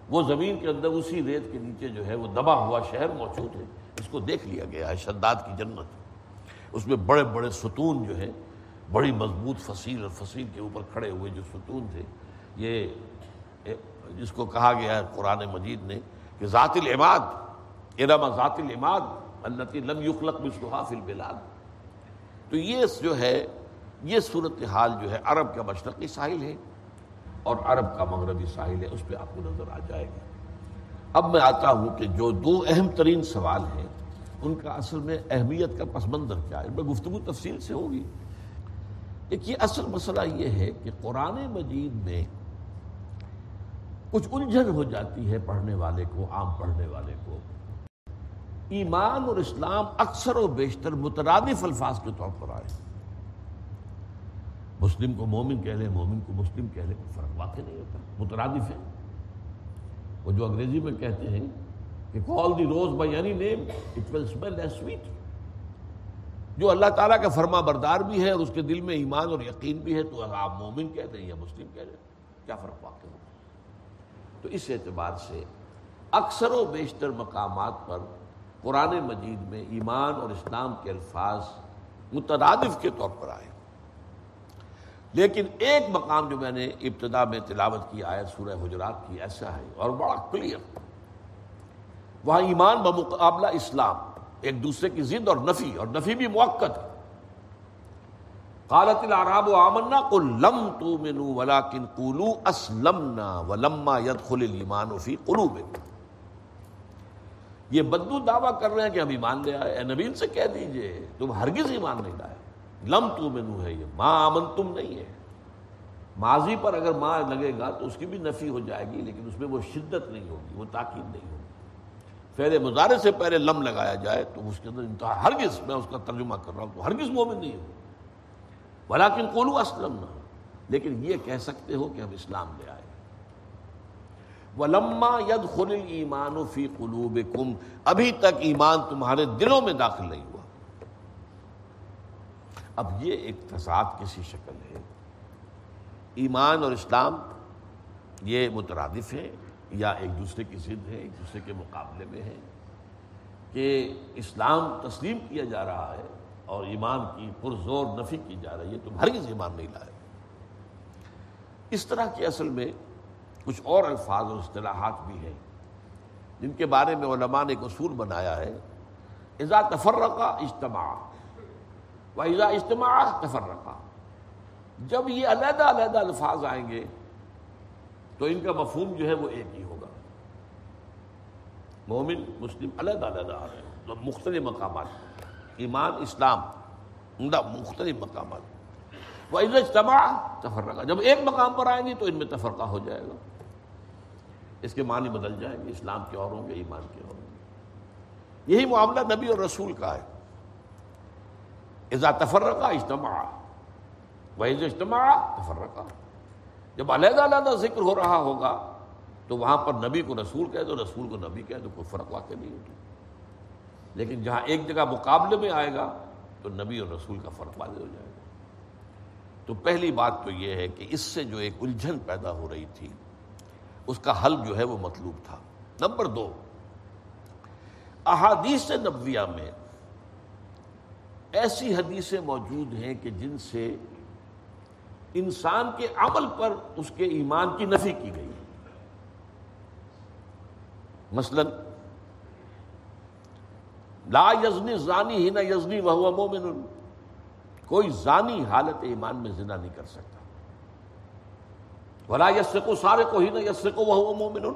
وہ زمین کے اندر اسی ریت کے نیچے جو ہے وہ دبا ہوا شہر موجود ہے۔ اس کو دیکھ لیا گیا ہے، شداد کی جنت۔ اس میں بڑے بڑے ستون جو ہیں، بڑی مضبوط فصیل اور فصیل کے اوپر کھڑے ہوئے جو ستون تھے یہ جس کو کہا گیا ہے قرآن مجید نے کہ ذات العماد ارما ذات العماد التی لم یخلق مصلحہ البلاد. تو یہ جو ہے، یہ صورت حال جو ہے، عرب کا مشرقی ساحل ہے اور عرب کا مغربی ساحل ہے، اس پہ آپ کو نظر آ جائے گا اب میں آتا ہوں کہ جو دو اہم ترین سوال ہیں، ان کا اصل میں اہمیت کا پس منظر کیا ہے۔ میں گفتگو تفصیل سے ہوگی۔ ایک یہ اصل مسئلہ یہ ہے کہ قرآن مجید میں کچھ الجھن ہو جاتی ہے پڑھنے والے کو، عام پڑھنے والے کو۔ ایمان اور اسلام اکثر و بیشتر مترادف الفاظ کے طور پر آئے۔ مسلم کو مومن کہہ لیں، مومن کو مسلم کہہ لیں، فرق واقع نہیں ہوتا، مترادف ہے۔ وہ جو انگریزی میں کہتے ہیں کہ call the rose by any name it will smell as sweet جو اللہ تعالیٰ کا فرما بردار بھی ہے اور اس کے دل میں ایمان اور یقین بھی ہے، تو آپ مومن کہتے ہیں یا مسلم کہہ رہے ہیں کیا فرق واقع ہوتا تو اس اعتبار سے اکثر و بیشتر مقامات پر قرآن مجید میں ایمان اور اسلام کے الفاظ مترادف کے طور پر آئے لیکن ایک مقام جو میں نے ابتدا میں تلاوت کی آیت سورہ حجرات کی، ایسا ہے اور بڑا کلیئر وہاں ایمان بمقابلہ اسلام، ایک دوسرے کی ضد اور نفی اور نفی بھی موقع ہے قالت العراب آمنا قل لم تؤمنوا ولكن قولوا اسلمنا ولما يدخل الايمان في قلوبكم یہ بدو دعویٰ کر رہے ہیں کہ ہم ایمان لے آئے، اے نبی سے کہہ دیجیے، تم ہرگز ایمان نہیں لائے۔ لم تو ہے یہ ماں آمن تم نہیں ہے۔ ماضی پر اگر ماں لگے گا تو اس کی بھی نفی ہو جائے گی، لیکن اس میں وہ شدت نہیں ہوگی، وہ تاکید نہیں ہوگی۔ فعل مظاہرے سے پہلے لم لگایا جائے تو اس کے اندر انتہا، ہرگز میں اس کا ترجمہ کر رہا ہوں تو ہرگز مومن نہیں ہوں بلاکن کولو اسلم لیکن یہ کہہ سکتے ہو کہ ہم اسلام لے آئے۔ ولما ید خل ایمان فی قلوب ابھی تک ایمان تمہارے دلوں میں داخل نہیں ہوا۔ اب یہ ایک تصاد کسی شکل ہے۔ ایمان اور اسلام یہ مترادف ہے یا ایک دوسرے کی ضد ہے ایک دوسرے کے مقابلے میں ہے کہ اسلام تسلیم کیا جا رہا ہے۔ اور ایمان کی پرزور نفی کی جا رہی ہے، تم ہرگز ایمان نہیں لائے۔ اس طرح کی اصل میں کچھ اور الفاظ اور اصطلاحات بھی ہیں، جن کے بارے میں علماء نے ایک اصول بنایا ہے ازا تفرقہ اجتماع۔ و ازا اجتماع تفرقہ جب یہ علیحدہ علیحدہ الفاظ آئیں گے، تو ان کا مفہوم جو ہے وہ ایک ہی ہوگا۔ مومن، مسلم علیحدہ علیحدہ آ رہے ہیں، مختلف مقامات۔ ایمان، اسلام، عمدہ مختلف مقامات۔ وہ اجتماع تفرقہ۔ جب ایک مقام پر آئیں گے تو ان میں تفرقہ ہو جائے گا۔ اس کے معنی بدل جائیں گے۔ اسلام کے اور ہوں گے، ایمان کے اور ہوں گے۔ یہی معاملہ نبی اور رسول کا ہے۔ ازا تفرقہ اجتماع وہ اجتماع تفرقہ۔ جب علیحدہ علیحدہ ذکر ہو رہا ہوگا تو وہاں پر نبی کو رسول کہہ دو، رسول کو نبی کہہ دو، کوئی فرق واقع نہیں ہوگی لیکن جہاں ایک جگہ مقابلے میں آئے گا تو نبی اور رسول کا فرق واضح ہو جائے گا۔ تو پہلی بات تو یہ ہے کہ اس سے جو ایک الجھن پیدا ہو رہی تھی، اس کا حل جو ہے وہ مطلوب تھا۔ نمبر دو، احادیث نبویہ میں ایسی حدیثیں موجود ہیں کہ جن سے انسان کے عمل پر اس کے ایمان کی نفی کی گئی۔ مثلا لا یزنی زانی ہی نہ یزنی وہ مومن. کوئی زانی حالت ایمان میں زنا نہیں کر سکتا. ولا یس کو سارے کو ہی نہ یس کو وہ مومن.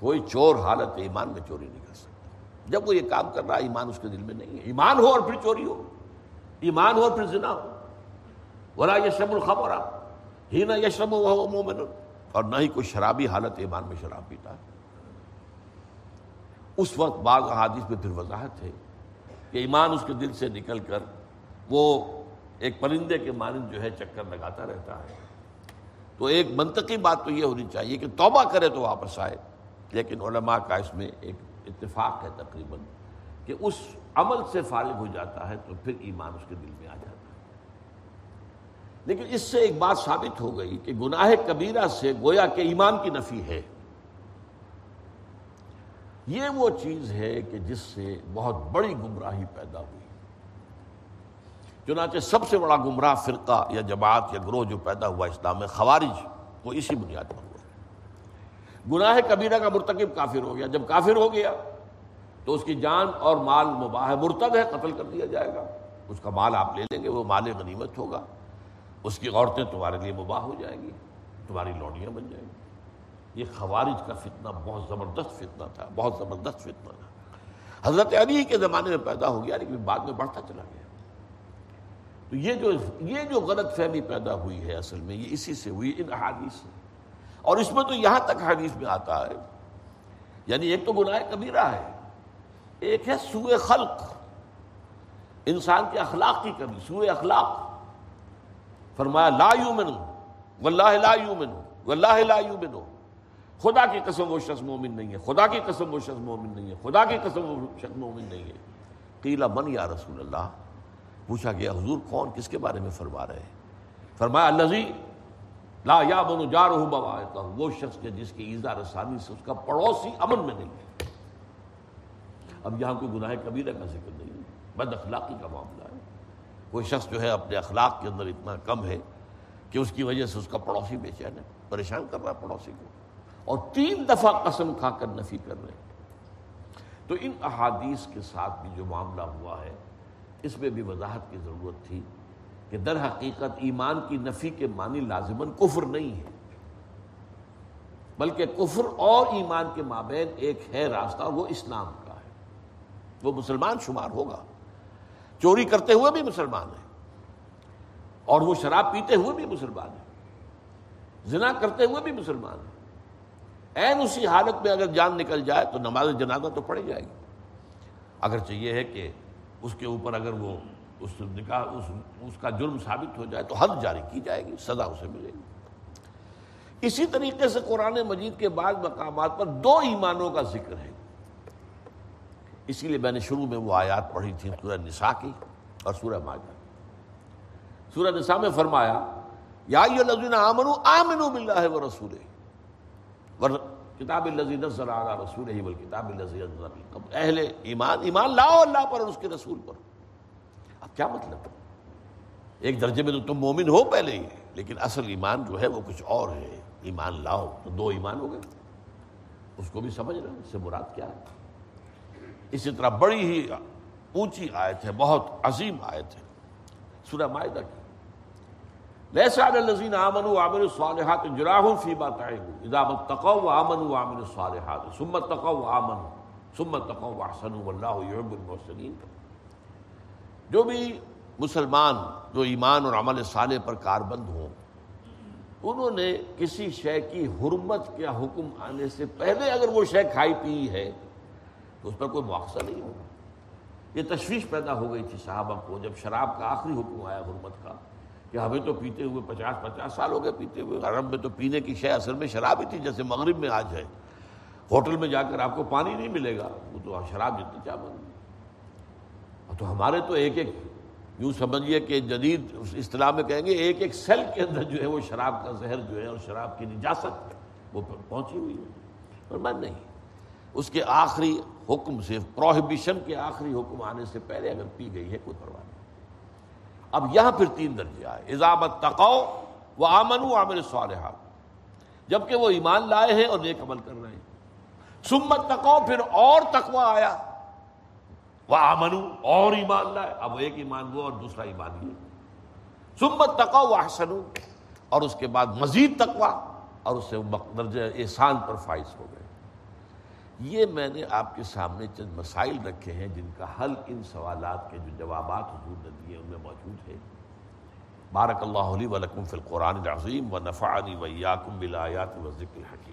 کوئی چور حالت ایمان میں چوری نہیں کر سکتا. جب وہ یہ کام کر رہا ہے، ایمان اس کے دل میں نہیں ہے. ایمان ہو اور پھر چوری ہو. ایمان ہو اور پھر زنا ہو. ولا یشم الخبر ہی نہ یشم وہ مومن. اور نہ ہی کوئی شرابی حالت ایمان میں شراب پیتا ہے. اس وقت بعض احادیث میں پھر وضاحت ہے کہ ایمان اس کے دل سے نکل کر وہ ایک پرندے کے مانند جو ہے چکر لگاتا رہتا ہے۔ تو ایک منطقی بات تو یہ ہونی چاہیے کہ توبہ کرے تو واپس آئے۔ لیکن علماء کا اس میں ایک اتفاق ہے تقریباً کہ اس عمل سے فارغ ہو جاتا ہے تو پھر ایمان اس کے دل میں آ جاتا ہے۔ لیکن اس سے ایک بات ثابت ہو گئی کہ گناہ کبیرہ سے گویا کہ ایمان کی نفی ہے۔ یہ وہ چیز ہے کہ جس سے بہت بڑی گمراہی پیدا ہوئی۔ چنانچہ سب سے بڑا گمراہ فرقہ یا جماعت یا گروہ جو پیدا ہوا اسلام میں خوارج، وہ اسی بنیاد پر ہوا۔ گناہ کبیرہ کا مرتکب کافر ہو گیا۔ جب کافر ہو گیا تو اس کی جان اور مال مباح مرتد ہے، قتل کر دیا جائے گا۔ اس کا مال آپ لے لیں گے، وہ مال غنیمت ہوگا۔ اس کی عورتیں تمہارے لیے مباح ہو جائیں گی، تمہاری لوڈیاں بن جائیں گی۔ یہ خوارج کا فتنہ، بہت زبردست فتنہ تھا، بہت زبردست فتنہ تھا۔ حضرت علی کے زمانے میں پیدا ہو گیا، لیکن بعد میں بڑھتا چلا گیا۔ تو یہ جو یہ جو غلط فہمی پیدا ہوئی ہے اصل میں، یہ اسی سے ہوئی، ان احادیث سے۔ اور اس میں تو یہاں تک حدیث میں آتا ہے یعنی ایک تو گناہ کبیرہ ہے، ایک ہے سوئے خلق، انسان کے اخلاق کی کمی سوئے اخلاق۔ فرمایا، لا یومن واللہ لا یومن واللہ لا یومن خدا کی قسم وہ شخص مومن نہیں ہے، خدا کی قسم وہ شخص مومن نہیں ہے، خدا کی قسم وہ شخص مومن نہیں ہے۔ قیلا من یا رسول اللہ؟ پوچھا گیا، حضور کون کس کے بارے میں فرما رہے ہیں؟ فرمایا اللہ لا یا بنو جا رہا وہ شخص کے جس کی ایزا رسانی سے اس کا پڑوسی امن میں نہیں ہے۔ اب یہاں کوئی گناہ کبیرہ کا ذکر نہیں ہے۔ بد اخلاقی کا معاملہ ہے۔ کوئی شخص جو ہے اپنے اخلاق کے اندر اتنا کم ہے کہ اس کی وجہ سے اس کا پڑوسی بے چین ہے، پریشان کر رہا ہے پڑوسی کو۔ اور تین دفعہ قسم کھا کر نفی کر رہے ہیں تو ان احادیث کے ساتھ بھی جو معاملہ ہوا ہے، اس میں بھی وضاحت کی ضرورت تھی کہ در حقیقت ایمان کی نفی کے معنی لازماً کفر نہیں ہے بلکہ کفر اور ایمان کے مابین ایک ہے راستہ، وہ اسلام کا ہے۔ وہ مسلمان شمار ہوگا۔ چوری کرتے ہوئے بھی مسلمان ہے اور وہ شراب پیتے ہوئے بھی مسلمان ہے زنا کرتے ہوئے بھی مسلمان ہے این اسی حالت میں اگر جان نکل جائے تو نماز جنازہ تو پڑھی جائے گی۔ اگر چاہیے ہے کہ اس کے اوپر اگر وہ اس نکاح، اس اس کا جرم ثابت ہو جائے تو حد جاری کی جائے گی، سزا اسے ملے گی۔ اسی طریقے سے قرآن مجید کے بعض مقامات پر دو ایمانوں کا ذکر ہے۔ اسی لیے میں نے شروع میں وہ آیات پڑھی تھی سورہ نساء کی اور سورہ ماجہ سورہ نساء میں فرمایا، یا آمنو آمنو باللہ و رسول کتاب الزی نظر آ رسول ہی بول کتاب اہل ایمان ایمان لاؤ اللہ پر اور اس کے رسول پر۔ اب کیا مطلب؟ ایک درجے میں تو تم مومن ہو پہلے ہی، لیکن اصل ایمان جو ہے وہ کچھ اور ہے۔ ایمان لاؤ، تو دو ایمان ہو گئے۔ اس کو بھی سمجھ رہے اس سے مراد کیا ہے؟ اسی طرح بڑی ہی اونچی آیت ہے، بہت عظیم آیت ہے۔ سورہ معاہدہ کی لیسا الذین آمنوا وعملوا الصالحات جراح فی ما تعبوا اذا متقوا وآمنوا وعملوا الصالحات. ثم اتقوا وآمنوا. ثم اتقوا واحسنوا والله يحب المحسنین. جو بھی مسلمان جو ایمان اور عمل صالح پر کاربند ہوں، انہوں نے کسی شے کی حرمت کیا حکم آنے سے پہلے اگر وہ شے کھائی پی ہے، تو اس پر کوئی مواخذہ نہیں ہوگا۔ یہ تشویش پیدا ہو گئی تھی صحابہ کو جب شراب کا آخری حکم آیا حرمت کا۔ کہ ہمیں تو پیتے ہوئے پچاس پچاس سال ہو گئے پیتے ہوئے عرب میں تو پینے کی شے اصل میں شراب ہی تھی، جیسے مغرب میں آج ہے۔ ہوٹل میں جا کر آپ کو پانی نہیں ملے گا، وہ تو شراب جتنی چاہ بن تو ہمارے تو ایک ایک، یوں سمجھیے کہ جدید اصطلاح میں کہیں گے، ایک ایک سیل کے اندر جو ہے وہ شراب کا زہر جو ہے اور شراب کی نجاست وہ پہنچی ہوئی ہے۔ اور میں نہیں، اس کے آخری حکم سے، پروہیبیشن کے آخری حکم آنے سے پہلے اگر پی گئی ہے، کوئی پرواہ نہیں۔ اب یہاں پھر تین درجے آئے۔ ایزامت تقو وہ آمن عامر صالحات جبکہ وہ ایمان لائے ہیں اور نیک عمل کر رہے ہیں۔ سمت تقو پھر اور تقوا آیا۔ وہ آمن اور ایمان لائے۔ اب ایک ایمان وہ اور دوسرا ایمان یہ۔ سمت تقو وہ حسن اور اس کے بعد مزید تقوا اور اس سے درجہ احسان پر فائز ہو۔ یہ میں نے آپ کے سامنے چند مسائل رکھے ہیں جن کا حل ان سوالات کے جو جوابات حضور نے دیے ان میں موجود ہے بارک اللہ علی ولکم فی القرآن العظیم و نفعنی علی ویاکم بالآیات و ذکر الحکیم۔